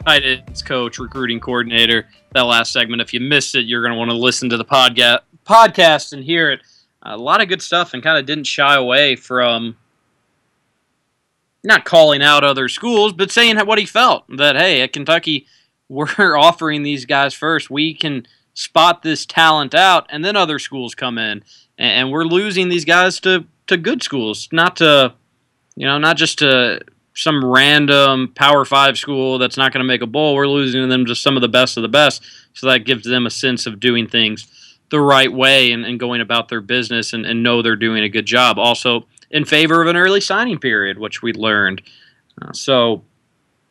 tight ends coach, recruiting coordinator. That last segment, if you missed it, you're going to want to listen to the podcast podcast and hear it. A lot of good stuff, and kind of didn't shy away from not calling out other schools, but saying what he felt that hey, at Kentucky, [laughs] we're offering these guys first. We can spot this talent out, and then other schools come in, and we're losing these guys to to good schools, not to you know, not just to some random Power Five school that's not going to make a bowl. We're losing them to some of the best of the best, so that gives them a sense of doing things the right way and, and going about their business and, and know they're doing a good job. Also, in favor of an early signing period, which we learned. Uh, so,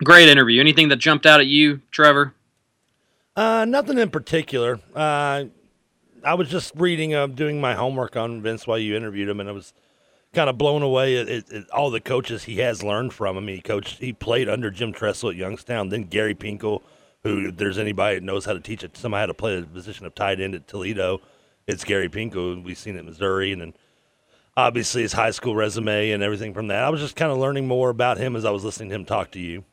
great interview. Anything that jumped out at you, Trevor? Uh, nothing in particular. Uh, I was just reading, uh, doing my homework on Vince while you interviewed him, and I was kind of blown away at, at, at, all the coaches he has learned from. I mean, he coached, he played under Jim Tressel at Youngstown, then Gary Pinkel, who if there's anybody that knows how to teach it, somebody how to play the position of tight end at Toledo, it's Gary Pinkel. We've seen it at Missouri, and then obviously his high school resume and everything from that. I was just kind of learning more about him as I was listening to him talk to you.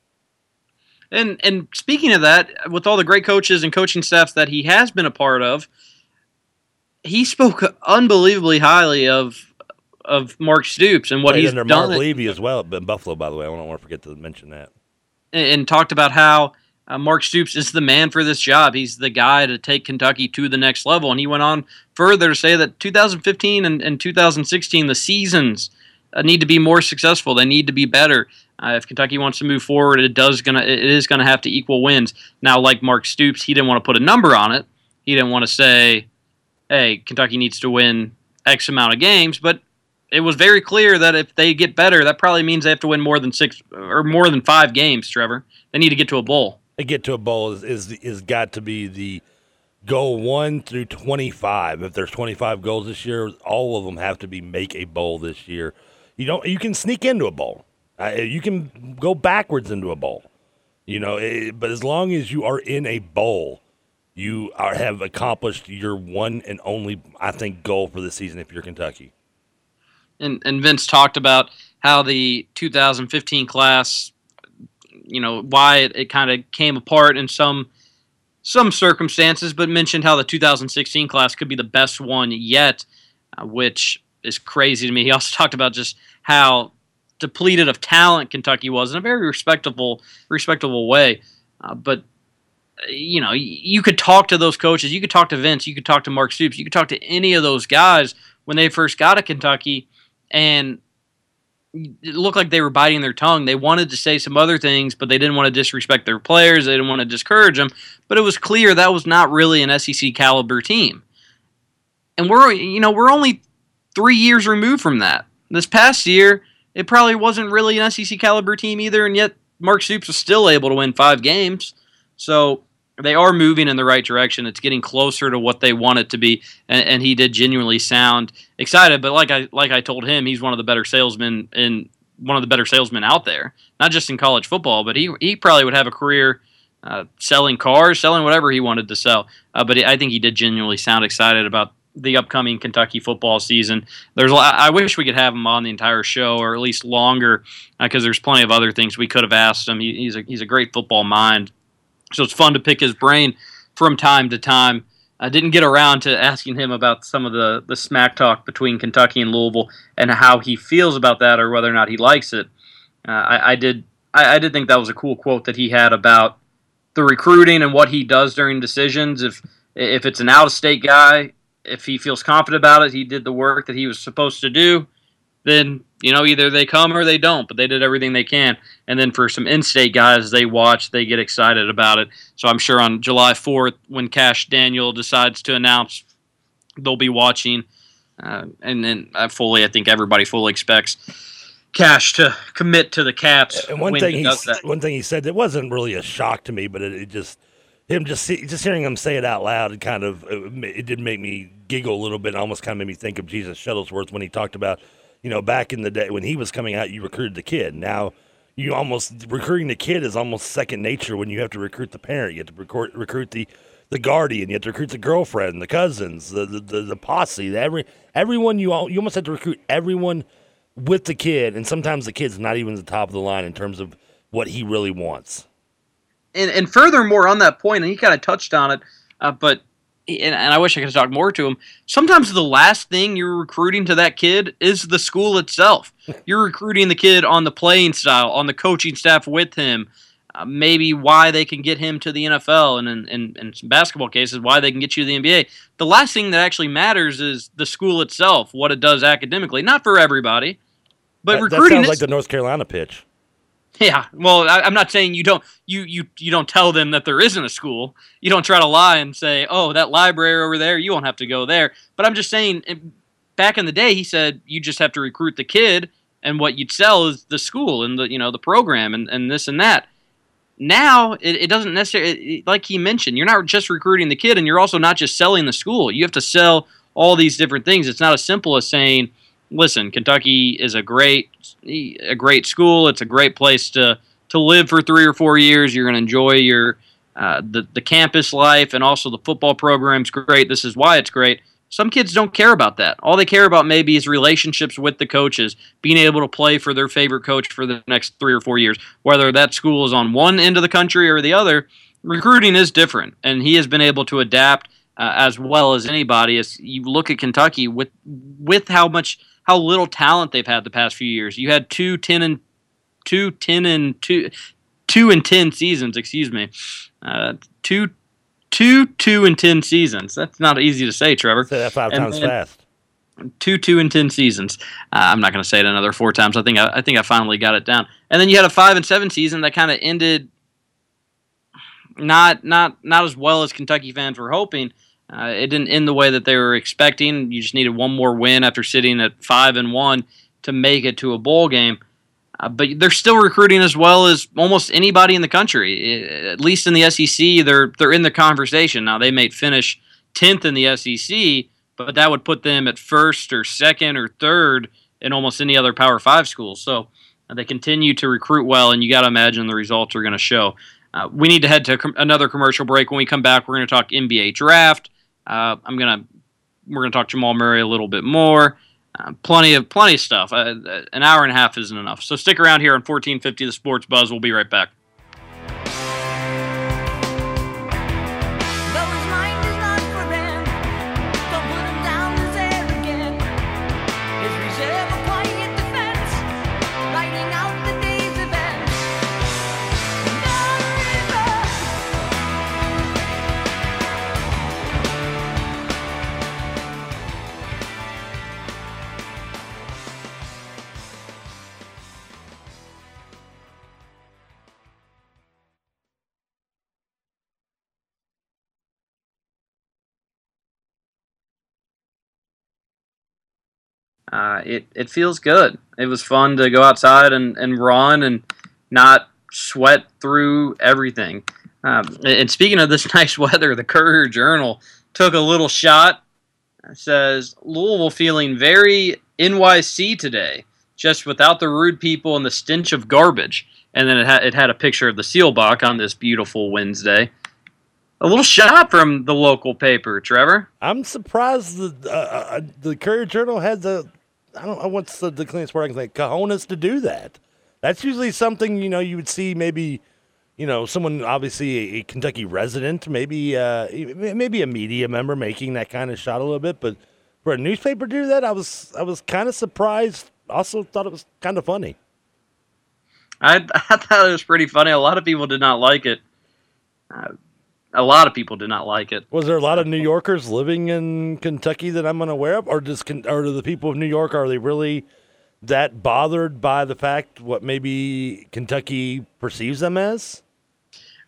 And and speaking of that, with all the great coaches and coaching staffs that he has been a part of, he spoke unbelievably highly of of Mark Stoops and what Played he's under done. Mark Levy as well in Buffalo, by the way. I don't want to forget to mention that. and, and talked about how uh, Mark Stoops is the man for this job. He's the guy to take Kentucky to the next level. And he went on further to say that 2015 and, and 2016, the seasons uh, need to be more successful. They need to be better. Uh, if Kentucky wants to move forward, it does gonna it is gonna have to equal wins. Now, like Mark Stoops, he didn't want to put a number on it. He didn't want to say, "Hey, Kentucky needs to win X amount of games," but it was very clear that if they get better, that probably means they have to win more than six or more than five games. Trevor, they need to get to a bowl. To get to a bowl is is, is got to be the goal one through twenty five. If there's twenty five goals this year, all of them have to be make a bowl this year. You don't. You can sneak into a bowl. Uh, you can go backwards into a bowl. You know, it, but as long as you are in a bowl, you are have accomplished your one and only, I think, goal for the season. If you're Kentucky. And and Vince talked about how the 2015 class, you know, why it, it kind of came apart in some some circumstances, but mentioned how the 2016 class could be the best one yet, uh, which is crazy to me. He also [laughs] talked about just how depleted of talent Kentucky was in a very respectable respectable way, uh, but. You know, you could talk to those coaches. You could talk to Vince. You could talk to Mark Stoops. You could talk to any of those guys when they first got to Kentucky, and it looked like they were biting their tongue. They wanted to say some other things, but they didn't want to disrespect their players. They didn't want to discourage them. But it was clear that was not really an SEC caliber team. And we're you know we're only three years removed from that. This past year, it probably wasn't really an SEC caliber team either, and yet Mark Stoops was still able to win five games. So they are moving in the right direction. It's getting closer to what they want it to be, and, and, he did genuinely sound excited. But like I like I told him, he's one of the better salesmen in one of the better salesmen out there, not just in college football, but he he probably would have a career uh, selling cars, selling whatever he wanted to sell. Uh, but I think he did genuinely sound excited about the upcoming Kentucky football season. There's I wish we could have him on the entire show or at least longer because uh, there's plenty of other things we could have asked him. He, he's a he's a great football mind. So it's fun to pick his brain from time to time. I didn't get around to asking him about some of the, the smack talk between Kentucky and Louisville and how he feels about that or whether or not he likes it. Uh, I, I, did I, I, did think that was a cool quote that he had about the recruiting and what he does during decisions. If if it's an out of state guy, if he feels confident about it, he did the work that he was supposed to do then you know either they come or they don't but they did everything they can. And then for some in-state guys they watch they get excited about it. So i'm sure on july 4th when Kash Daniel decides to announce they'll be watching uh, and then I fully i think everybody fully expects Kash to commit to the caps and one thing he, one thing he said that wasn't really a shock to me but it, it just him just see, just hearing him say it out loud it kind of it, it did make me giggle a little bit almost kind of made me think of jesus shuttlesworth when he talked about you know, back in the day when he was coming out, you recruited the kid. Now, you almost recruiting the kid is almost second nature when you have to recruit the parent. You have to recruit, recruit the the guardian. You have to recruit the girlfriend, the cousins, the the, the, the posse. The every everyone you all you almost have to recruit everyone with the kid, and sometimes the kid's not even the top of the line in terms of what he really wants. And and furthermore, on that point, and he kind of touched on it, uh, but and, and I wish I could talk more to him. Sometimes the last thing you're recruiting to that kid is the school itself. [laughs] You're recruiting the kid on the playing style, on the coaching staff with him, uh, maybe why they can get him to the NFL, and in, in, in basketball cases, why they can get you to the NBA. The last thing that actually matters is the school itself, what it does academically. Not for everybody, but that, recruiting. That sounds is, like the North Carolina pitch. [laughs] Yeah, well, I, am not saying you don't you you you don't tell them that there isn't a school. You don't try to lie and say, "Oh, that library over there, you won't have to go there." But I'm just saying, back in the day, he said you just have to recruit the kid, and what you'd sell is the school and the you know the program and and this and that. Now it, it doesn't necessarily like he mentioned. You're not just recruiting the kid, and you're also not just selling the school. You have to sell all these different things. It's not as simple as saying listen, Kentucky is a great a great school. It's a great place to to live for three or four years. You're going to enjoy your uh, the the campus life and also the football program's great. This is why it's great. Some kids don't care about that. All they care about maybe is relationships with the coaches, being able to play for their favorite coach for the next three or four years. Whether that school is on one end of the country or the other, recruiting is different, and he has been able to adapt uh, as well as anybody. As you look at Kentucky with with how much how little talent they've had the past few years. You had two ten and two ten and two two and ten seasons. Excuse me, uh, two two two and ten seasons. That's not easy to say, Trevor. Say that five and times fast. Two two and ten seasons. Uh, I'm not going to say it another four times. I think I, I think I finally got it down. And then you had a five and seven season that kind of ended not not not as well as Kentucky fans were hoping. Uh, it didn't end the way that they were expecting. You just needed one more win after sitting at five and one to make it to a bowl game. Uh, but they're still recruiting as well as almost anybody in the country. At least in the SEC, they're they're in the conversation. Now they may finish tenth in the SEC, but that would put them at first or second or third in almost any other Power Five school. So uh, they continue to recruit well, and you got to imagine the results are going to show. Uh, we need to head to com- another commercial break. When we come back, we're going to talk NBA draft. Uh, I'm gonna we're gonna talk Jamal Murray a little bit more. Uh, plenty of plenty of stuff. Uh, an hour and a half isn't enough. So stick around here on 1450 The Sports Buzz. We'll be right back. Uh, it it feels good. It was fun to go outside and, and run and not sweat through everything. Um, and speaking of this [laughs] nice weather, the Courier Journal took a little shot. It says Louisville feeling very NYC today, just without the rude people and the stench of garbage. And then it had it had a picture of the Seelbach on this beautiful Wednesday. A little shot from the local paper, Trevor. I'm surprised the uh, uh, the Courier Journal had the I don't know what's the, the cleanest word I can say cojones to do that. That's usually something you know you would see maybe you know someone obviously a, a Kentucky resident, maybe uh, maybe a media member making that kind of shot a little bit, but for a newspaper to do that, I was I was kind of surprised. Also thought it was kind of funny. I, [laughs] I thought it was pretty funny. A lot of people did not like it. Uh, a lot of people did not like it. Was there a lot of New Yorkers living in Kentucky that I'm unaware of, or just or do the people of New York are they really that bothered by the fact what maybe Kentucky perceives them as?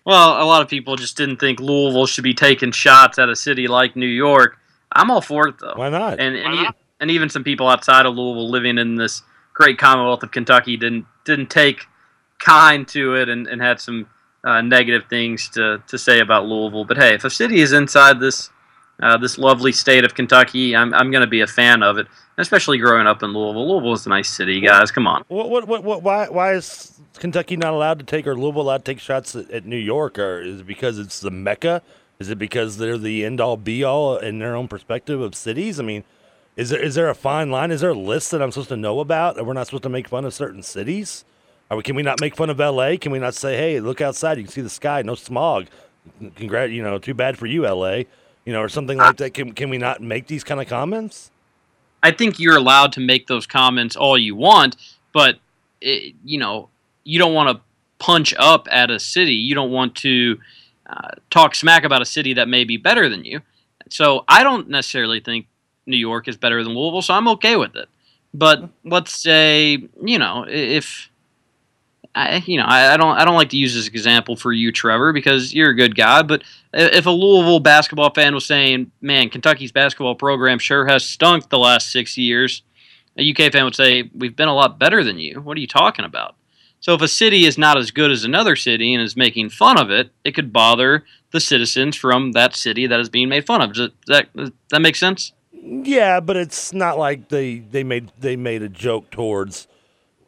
Well, a lot of people just didn't think Louisville should be taking shots at a city like New York. I'm all for it though. Why not? And and, e- and even some people outside of Louisville living in this great Commonwealth of Kentucky didn't didn't take kind to it and, and had some uh, negative things to, to say about Louisville. But hey, if a city is inside this uh, this lovely state of Kentucky, I'm I'm going to be a fan of it. Especially growing up in Louisville. Louisville is a nice city, guys. Come on. What, what, what, what, why, why is Kentucky not allowed to take, or Louisville allowed to take shots at, at New York? Or is it because it's the mecca? Is it because they're the end all be all in their own perspective of cities? I mean, is there is there a fine line? Is there a list that I'm supposed to know about? That we're not supposed to make fun of certain cities? We, can we not make fun of L.A.? Can we not say, hey, look outside, you can see the sky, no smog. Congrat, you know, too bad for you, L.A. You know, or something like that. Can can we not make these kind of comments? I think you're allowed to make those comments all you want, but it, you know you don't want to punch up at a city. You don't want to uh, talk smack about a city that may be better than you. So I don't necessarily think New York is better than Louisville, so I'm okay with it. But let's say you know if. I, you know, I, I don't. I don't like to use this example for you, Trevor, because you're a good guy. But if a Louisville basketball fan was saying, "Man, Kentucky's basketball program sure has stunk the last six years," a UK fan would say, "We've been a lot better than you. What are you talking about?" So if a city is not as good as another city and is making fun of it, it could bother the citizens from that city that is being made fun of. Does that does that make sense? Yeah, but it's not like they they made they made a joke towards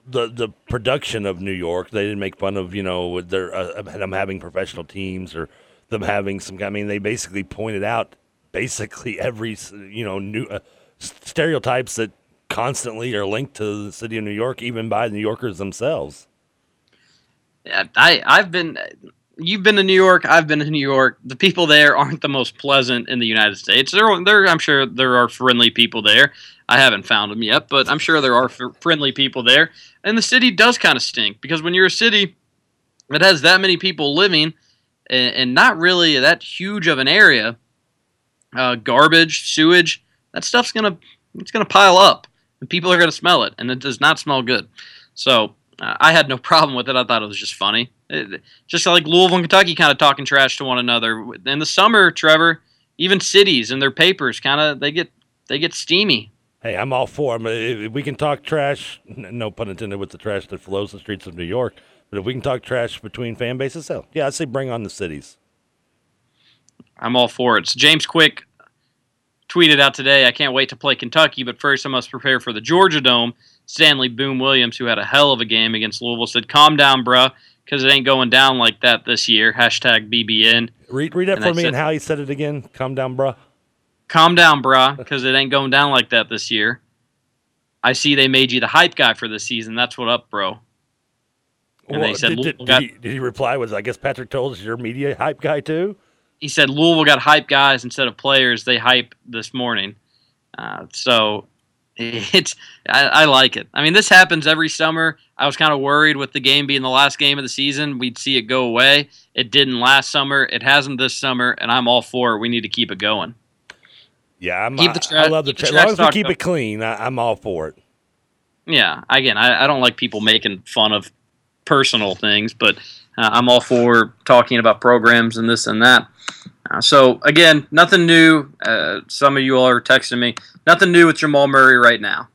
the the production of New York. They didn't make fun of you know their uh, them having professional teams or them having some. I mean, they basically pointed out basically every you know new uh, stereotypes that constantly are linked to the city of New York, even by New Yorkers themselves. Yeah, I I've been. You've been to New York. I've been to New York. The people there aren't the most pleasant in the United States. There, there. I'm sure there are friendly people there. I haven't found them yet, but I'm sure there are friendly people there. And the city does kind of stink because when you're a city that has that many people living and, and not really that huge of an area, uh, garbage, sewage, that stuff's gonna it's gonna pile up, and people are gonna smell it, and it does not smell good. So uh, I had no [laughs] problem with it. I thought it was just funny, it, just like Louisville and Kentucky kind of talking trash to one another in the summer. Trevor, even cities and their papers kind of they get they get steamy. Hey, I'm all for them. If we can talk trash, no pun intended with the trash that flows the streets of New York, but if we can talk trash between fan bases, hell, yeah, I'd say bring on the cities. I'm all for it. So James Quick tweeted out today, I can't wait to play Kentucky, but first I must prepare for the Georgia Dome. Stanley Boom Williams, who had a hell of a game against Louisville, said, calm down, bruh, because it ain't going down like that this year. Hashtag BBN. Read, read that And for I me said- and how he said it again. Calm down, bruh. Calm down, bruh, because it ain't going down like that this year. I see they made you the hype guy for this season. That's what up, bro. And Well, they said did, did got, he, did he reply? Was I guess Patrick told us your media hype guy too? he said Louisville got hype guys instead of players. They hype this morning. Uh, so [laughs] it's I, I like it. I mean, this happens every summer. I was kind of worried with the game being the last game of the season. We'd see it go away. It didn't last summer. It hasn't this summer, and I'm all for it. We need to keep it going. Yeah, I'm, Keep the I- tra- I love the trash. As long as we keep it clean, I, I'm all for it. Yeah, again, I, I don't like people making fun of personal things, but uh, I'm all for talking about programs and this and that. Uh, so again, nothing new. Uh, some of you all are texting me. Nothing new with Jamal Murray right now.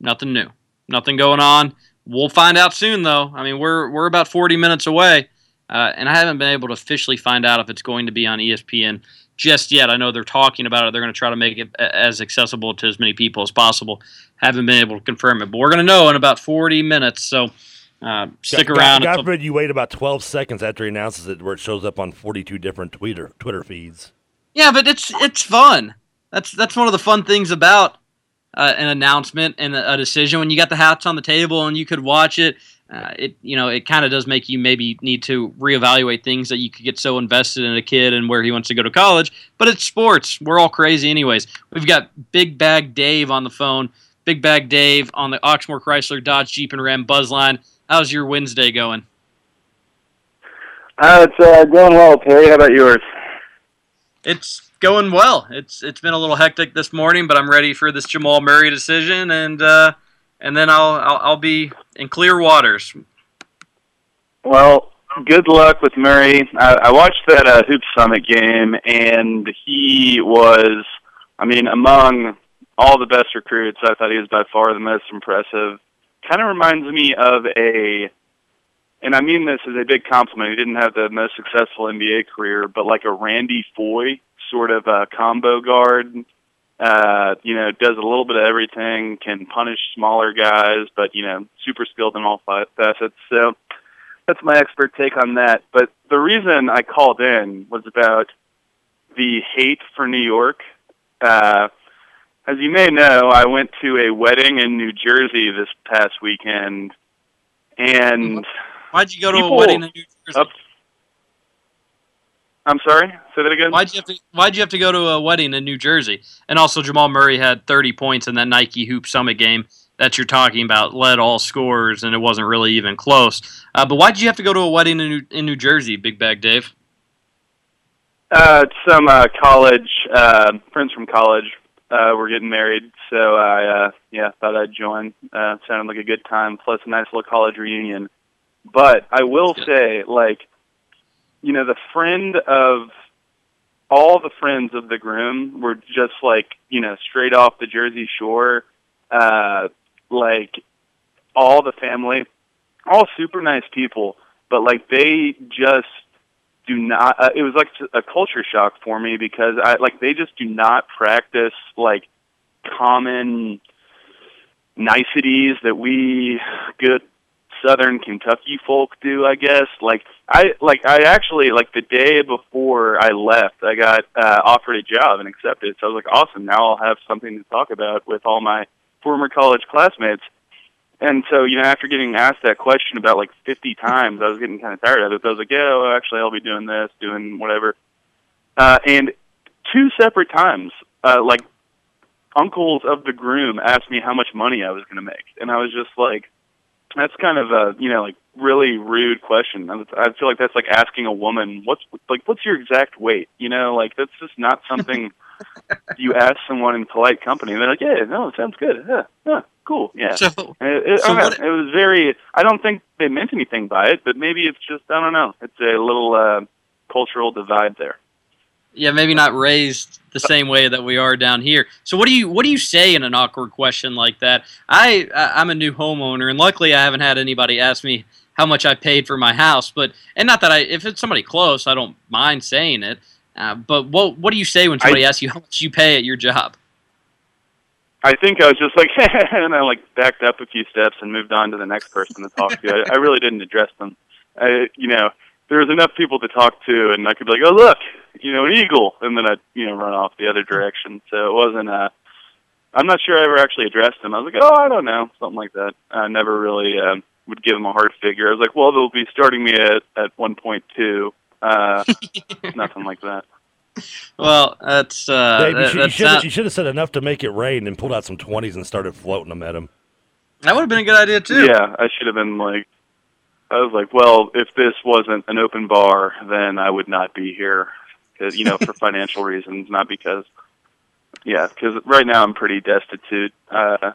Nothing new. Nothing going on. We'll find out soon, though. I mean, we're we're about 40 minutes away, uh, and I haven't been able to officially find out if it's going to be on ESPN just yet. I know they're talking about it. They're going to try to make it as accessible to as many people as possible. Haven't been able to confirm it, but we're going to know in about 40 minutes. So uh, stick God- around. God, until- forbid you wait about 12 seconds after he announces it, where it shows up on 42 different Twitter Twitter feeds. Yeah, but it's it's fun. That's that's one of the fun things about uh, an announcement and a, a decision when you got the hats on the table and you could watch it. Uh, it you know it kind of does make you maybe need to reevaluate things that you could get so invested in a kid and where he wants to go to college. But it's sports. We're all crazy anyways. We've got Big Bag Dave on the phone. Big Bag Dave on the Oxmoor Chrysler Dodge Jeep and Ram Buzzline. How's your Wednesday going? Uh, it's uh, going well, Terry. How about yours? It's going well. It's it's been a little hectic this morning, but I'm ready for this Jamal Murray decision, and uh, and then I'll, I'll I'll be in clear waters. Well, good luck with Murray. I, I watched that uh, Hoop Summit game, and he was, I mean, among all the best recruits, I thought he was by far the most impressive. Kind of reminds me of a, and I mean this as a big compliment. He didn't have the most successful NBA career, but like a Randy Foye sort of a combo guard. Uh, you know, does a little bit of everything, can punish smaller guys, but you know, super skilled in all facets. So that's my expert take on that. But the reason I called in was about the hate for New York. Uh, as you may know, I went to a wedding in New Jersey this past weekend, and Why'd you go to a wedding in New Jersey? Up- I'm sorry. Say that again. Why'd you have to Why'd you have to go to a wedding in New Jersey? And also, Jamal Murray had 30 points in that Nike Hoop Summit game that you're talking about, led all scorers, and it wasn't really even close. Uh, but why'd you have to go to a wedding in New, in New Jersey, Big Bag Dave? Uh, some uh, college uh, friends from college uh, were getting married, so I uh, yeah thought I'd join. Uh, sounded like a good time, plus a nice little college reunion. But I will say, like, you know, the friend of all the friends of the groom were just like you know straight off the Jersey Shore, uh, like all the family, all super nice people, but like they just do not uh, it was like a culture shock for me because I like they just do not practice like common niceties that we good southern Kentucky folk do, I guess. Like I like I actually like the day before I left, I got uh offered a job and accepted. So I was like, awesome, now I'll have something to talk about with all my former college classmates. And so, you know, after getting asked that question about like 50 times, I was getting kind of tired of it. But I was like, yeah, well, actually, I'll be doing this, doing whatever. Uh, and two separate times, uh, like uncles of the groom asked me how much money I was going to make, and I was just like, that's kind of a you know like really rude question. I feel like that's like asking a woman what's like what's your exact weight. You know, like that's just not something [laughs] you ask someone in polite company. And they're like, yeah, no, it sounds good. Yeah, yeah, cool. Yeah. So, It, it, so I don't what- know. it was very. I don't think they meant anything by it, but maybe it's just I don't know. It's a little uh, cultural divide there. Yeah, maybe not raised the same way that we are down here. So what do you what do you say in an awkward question like that? I I- I'm a new homeowner, and luckily I haven't had anybody ask me how much I paid for my house. But and not that I if it's somebody close, I don't mind saying it. Uh, but what what do you say when somebody asks you how much you pay at your job? I think I was just like, [laughs] and I like backed up a few steps and moved on to the next person to talk to. I, I really didn't address them. I, you know, there was enough people to talk to, and I could be like, oh look, you know, an eagle, and then I'd you know run off the other direction. So it wasn't. Uh, I'm not sure I ever actually addressed him. I was like, oh, I don't know, something like that. I never really um, would give him a hard figure. I was like, well, they'll be starting me at at 1.2. Uh, [laughs] nothing like that. Well, that's uh, Dave, that, you, that's should, not- you should have said enough to make it rain and pulled out some 20s and started floating them at him. that would have been a good idea too. Yeah, I should have been like, I was like, well, if this wasn't an open bar, then I would not be here, 'Cause, you know, for [laughs] financial reasons, not because, yeah, because right now I'm pretty destitute. Uh,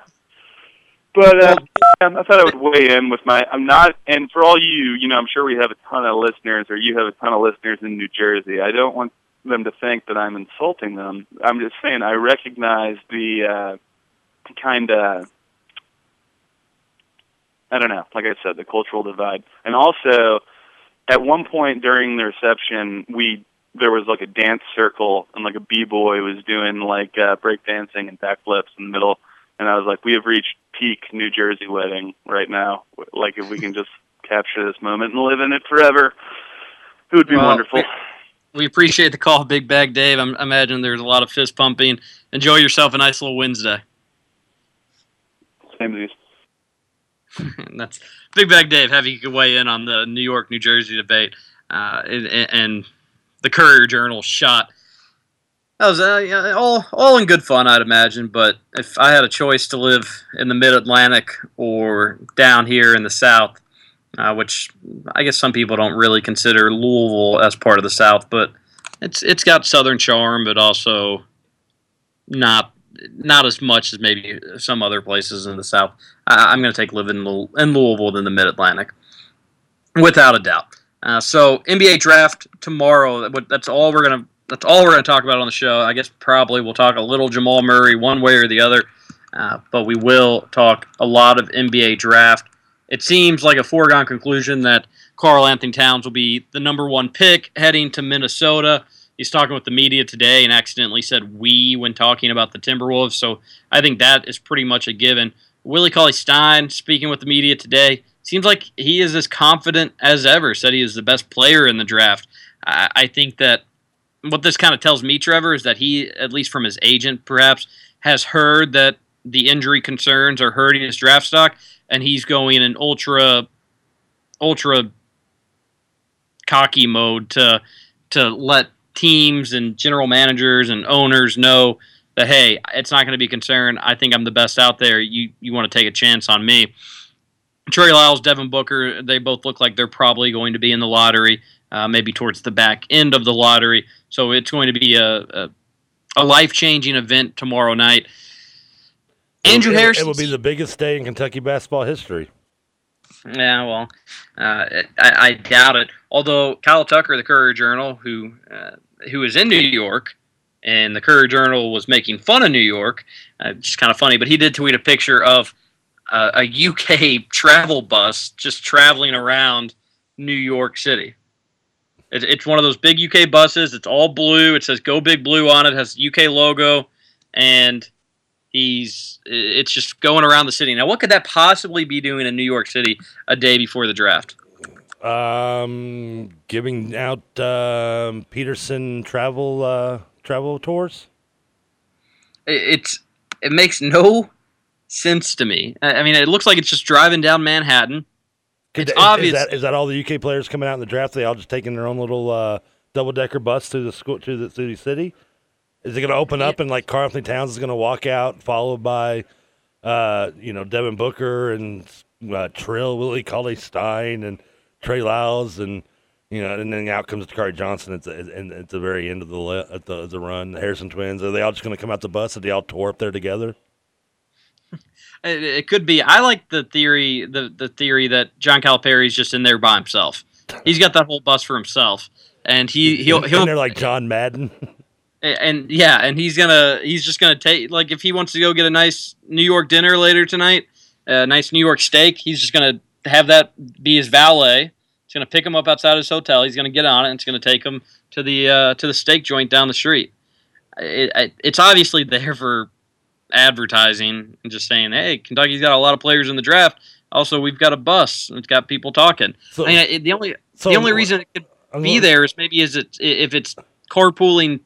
but uh, I thought I would weigh in with my. I'm not, and for all you, you know, I'm sure we have a ton of listeners, or you have a ton of listeners in New Jersey. I don't want them to think that I'm insulting them. I'm just saying I recognize the uh, kind of I don't know. Like I said, the cultural divide, and also at one point during the reception, we there was like a dance circle and like a b boy was doing like uh, break dancing and backflips in the middle, and I was like, we have reached peak New Jersey wedding right now. Like if we can just [laughs] capture this moment and live in it forever, it would be Well, wonderful. we- We appreciate the call, Big Bag Dave. I'm, I imagine there's a lot of fist pumping. Enjoy yourself a nice little Wednesday. Same as [laughs] And that's Big Bag Dave. Have you weigh in on the New York New Jersey debate uh, and, and the Courier Journal shot. That was uh, yeah, all all in good fun, I'd imagine. But if I had a choice to live in the Mid Atlantic or down here in the South, uh, which I guess some people don't really consider Louisville as part of the South, but it's it's got Southern charm, but also not not as much as maybe some other places in the South. I, I'm going to take living in Louisville than the Mid Atlantic, without a doubt. Uh, so NBA draft tomorrow. That's all we're gonna. That's all we're gonna talk about on the show. I guess probably we'll talk a little Jamal Murray one way or the other, uh, but we will talk a lot of NBA draft. It seems like a foregone conclusion that Karl Anthony Towns will be the number one pick heading to Minnesota. He's talking with the media today and accidentally said we when talking about the Timberwolves. So I think that is pretty much a given. Willie Cauley Stein speaking with the media today seems like he is as confident as ever. Said he is the best player in the draft. I, I think that what this kind of tells me, Trevor, is that he, at least from his agent, perhaps has heard that the injury concerns are hurting his draft stock, and he's going in ultra, ultra cocky mode to to let teams and general managers and owners know that hey, it's not going to be a concern. I think I'm the best out there. You you want to take a chance on me? Trey Lyles, Devin Booker, they both look like they're probably going to be in the lottery, uh, maybe towards the back end of the lottery. So it's going to be a a, a life changing event tomorrow night. Andrew Harrison. It will be the biggest day in Kentucky basketball history. Yeah, well, uh, I, I doubt it. Although Kyle Tucker, the Courier Journal, who uh, who is in New York, and the Courier Journal was making fun of New York, uh, just kind of funny. But he did tweet a picture of uh, a UK [laughs] travel bus just traveling around New York City. It, it's one of those big UK buses. It's all blue. It says "Go Big Blue" on it. Has UK logo, and he's it's just going around the city. Now, what could that possibly be doing in New York City a day before the draft? Um, giving out um, Peterson travel uh, travel tours. It, it's it makes no sense to me. I, I mean, it looks like it's just driving down Manhattan. It's is, obvious. Is that, is that all the UK players coming out in the draft? They all just taking their own little uh, double decker bus to the school to the the city. Is it going to open up and like Karl Anthony Towns is going to walk out, followed by, uh, you know, Devin Booker and uh, Trill, Willie Cauley Stein, and Trey Lyles, and you know, and then out comes Dakari Johnson at the at, at the very end of the le- at the, the run. The Harrison twins are they all just going to come out the bus? Are they all tore up there together? It, it could be. I like the theory. The the theory that John Calipari's just in there by himself. He's got that whole bus for himself, and he he'll he'll they're like John Madden. [laughs] and and, yeah, and he's gonna he's just gonna take like if he wants to go get a nice New York dinner later tonight, a nice New York steak. He's just gonna have that be his valet. He's gonna pick him up outside his hotel. He's gonna get on it. and It's gonna take him to the uh, to the steak joint down the street. It, it, it's obviously there for advertising and just saying, hey, Kentucky's got a lot of players in the draft. Also, we've got a bus. It's got people talking. So- I mean, it, the only so- the only reason it could I'm be gonna- there is maybe is it if it's carpooling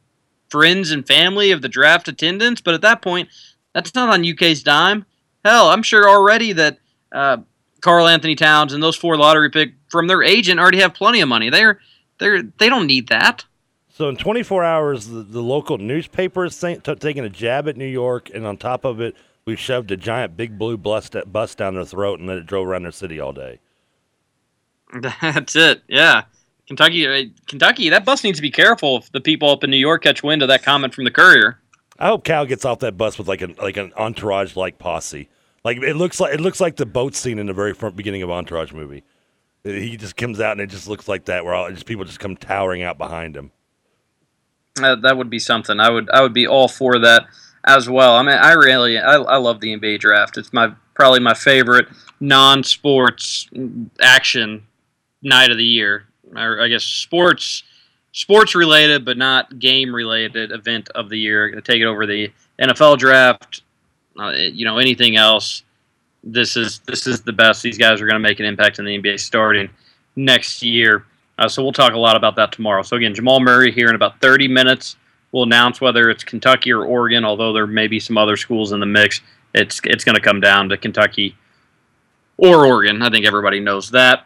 friends and family of the draft attendance. But at that point, that's not on UK's dime. Hell, I'm sure already that uh, Karl Anthony Towns and those four lottery pick from their agent already have plenty of money. They're they're they don't need that. So in 24 hours, the, the local newspaper is t- taking a jab at New York, and on top of it, we shoved a giant big blue bus, bus down their throat and let it drove around their city all day. [laughs] That's it. Yeah. Kentucky, uh, Kentucky. That bus needs to be careful if the people up in New York catch wind of that comment from the Courier. I hope Cal gets off that bus with like an like an entourage like posse. Like it looks like it looks like the boat scene in the very front beginning of Entourage movie. He just comes out and it just looks like that, where all, just people just come towering out behind him. Uh, that would be something. I would I would be all for that as well. I mean, I really I, I love the NBA draft. It's my probably my favorite non-sports action night of the year, I guess sports sports related but not game related event of the year. To take it over the NFL draft, uh, you know anything else. This is this is the best. These guys are going to make an impact in the NBA starting next year. Uh, so we'll talk a lot about that tomorrow. So again, Jamal Murray here in about 30 minutes. We'll announce whether it's Kentucky or Oregon. Although there may be some other schools in the mix, it's it's going to come down to Kentucky or Oregon. I think everybody knows that.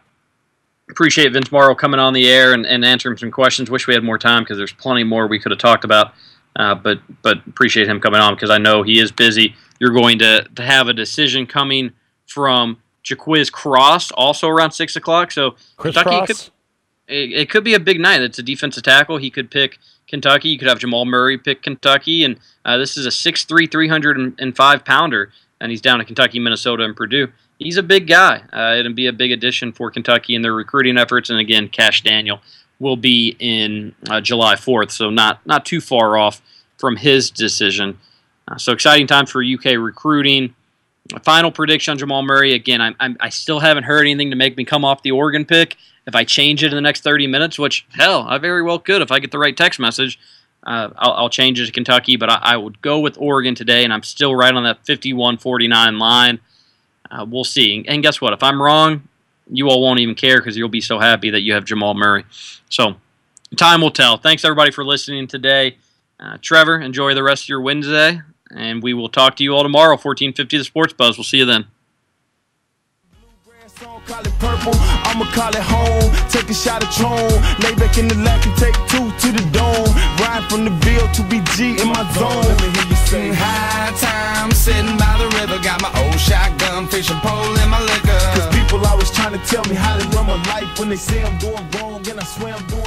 Appreciate Vince Marrow coming on the air and, and answering some questions. Wish we had more time because there's plenty more we could have talked about. Uh, but but appreciate him coming on because I know he is busy. You're going to, to have a decision coming from Jaquiz Cross also around six o'clock. So Chris Kentucky Cross? could it, it could be a big night. It's a defensive tackle. He could pick Kentucky. You could have Jamal Murray pick Kentucky, and uh, this is a 6'3", 305 pounder, and he's down in Kentucky, Minnesota, and Purdue. He's a big guy. Uh, it'll be a big addition for Kentucky in their recruiting efforts. And again, Kash Daniel will be in uh, July 4th, so not not too far off from his decision. Uh, so exciting time for UK recruiting. A final prediction on Jamal Murray. Again, I'm, I'm, I still haven't heard anything to make me come off the Oregon pick. If I change it in the next 30 minutes, which hell, I very well could if I get the right text message, uh, I'll, I'll change it to Kentucky. But I, I would go with Oregon today, and I'm still right on that 51-49 line. Uh, we'll see. And guess what? If I'm wrong, you all won't even care because you'll be so happy that you have Jamal Murray. So time will tell. Thanks everybody for listening today. Uh, Trevor, enjoy the rest of your Wednesday, and we will talk to you all tomorrow. 1450 The Sports Buzz. We'll see you then. Call it purple, I'ma call it home. Take a shot of Tron, lay back in the lack and take two to the dome. Ride from the Ville to BG in my zone. Let me hear you say, High time, sitting by the river, got my old shotgun, fishing pole in my liquor. Cause people always trying to tell me how to run my life when they say I'm doing wrong, and I swear I'm doing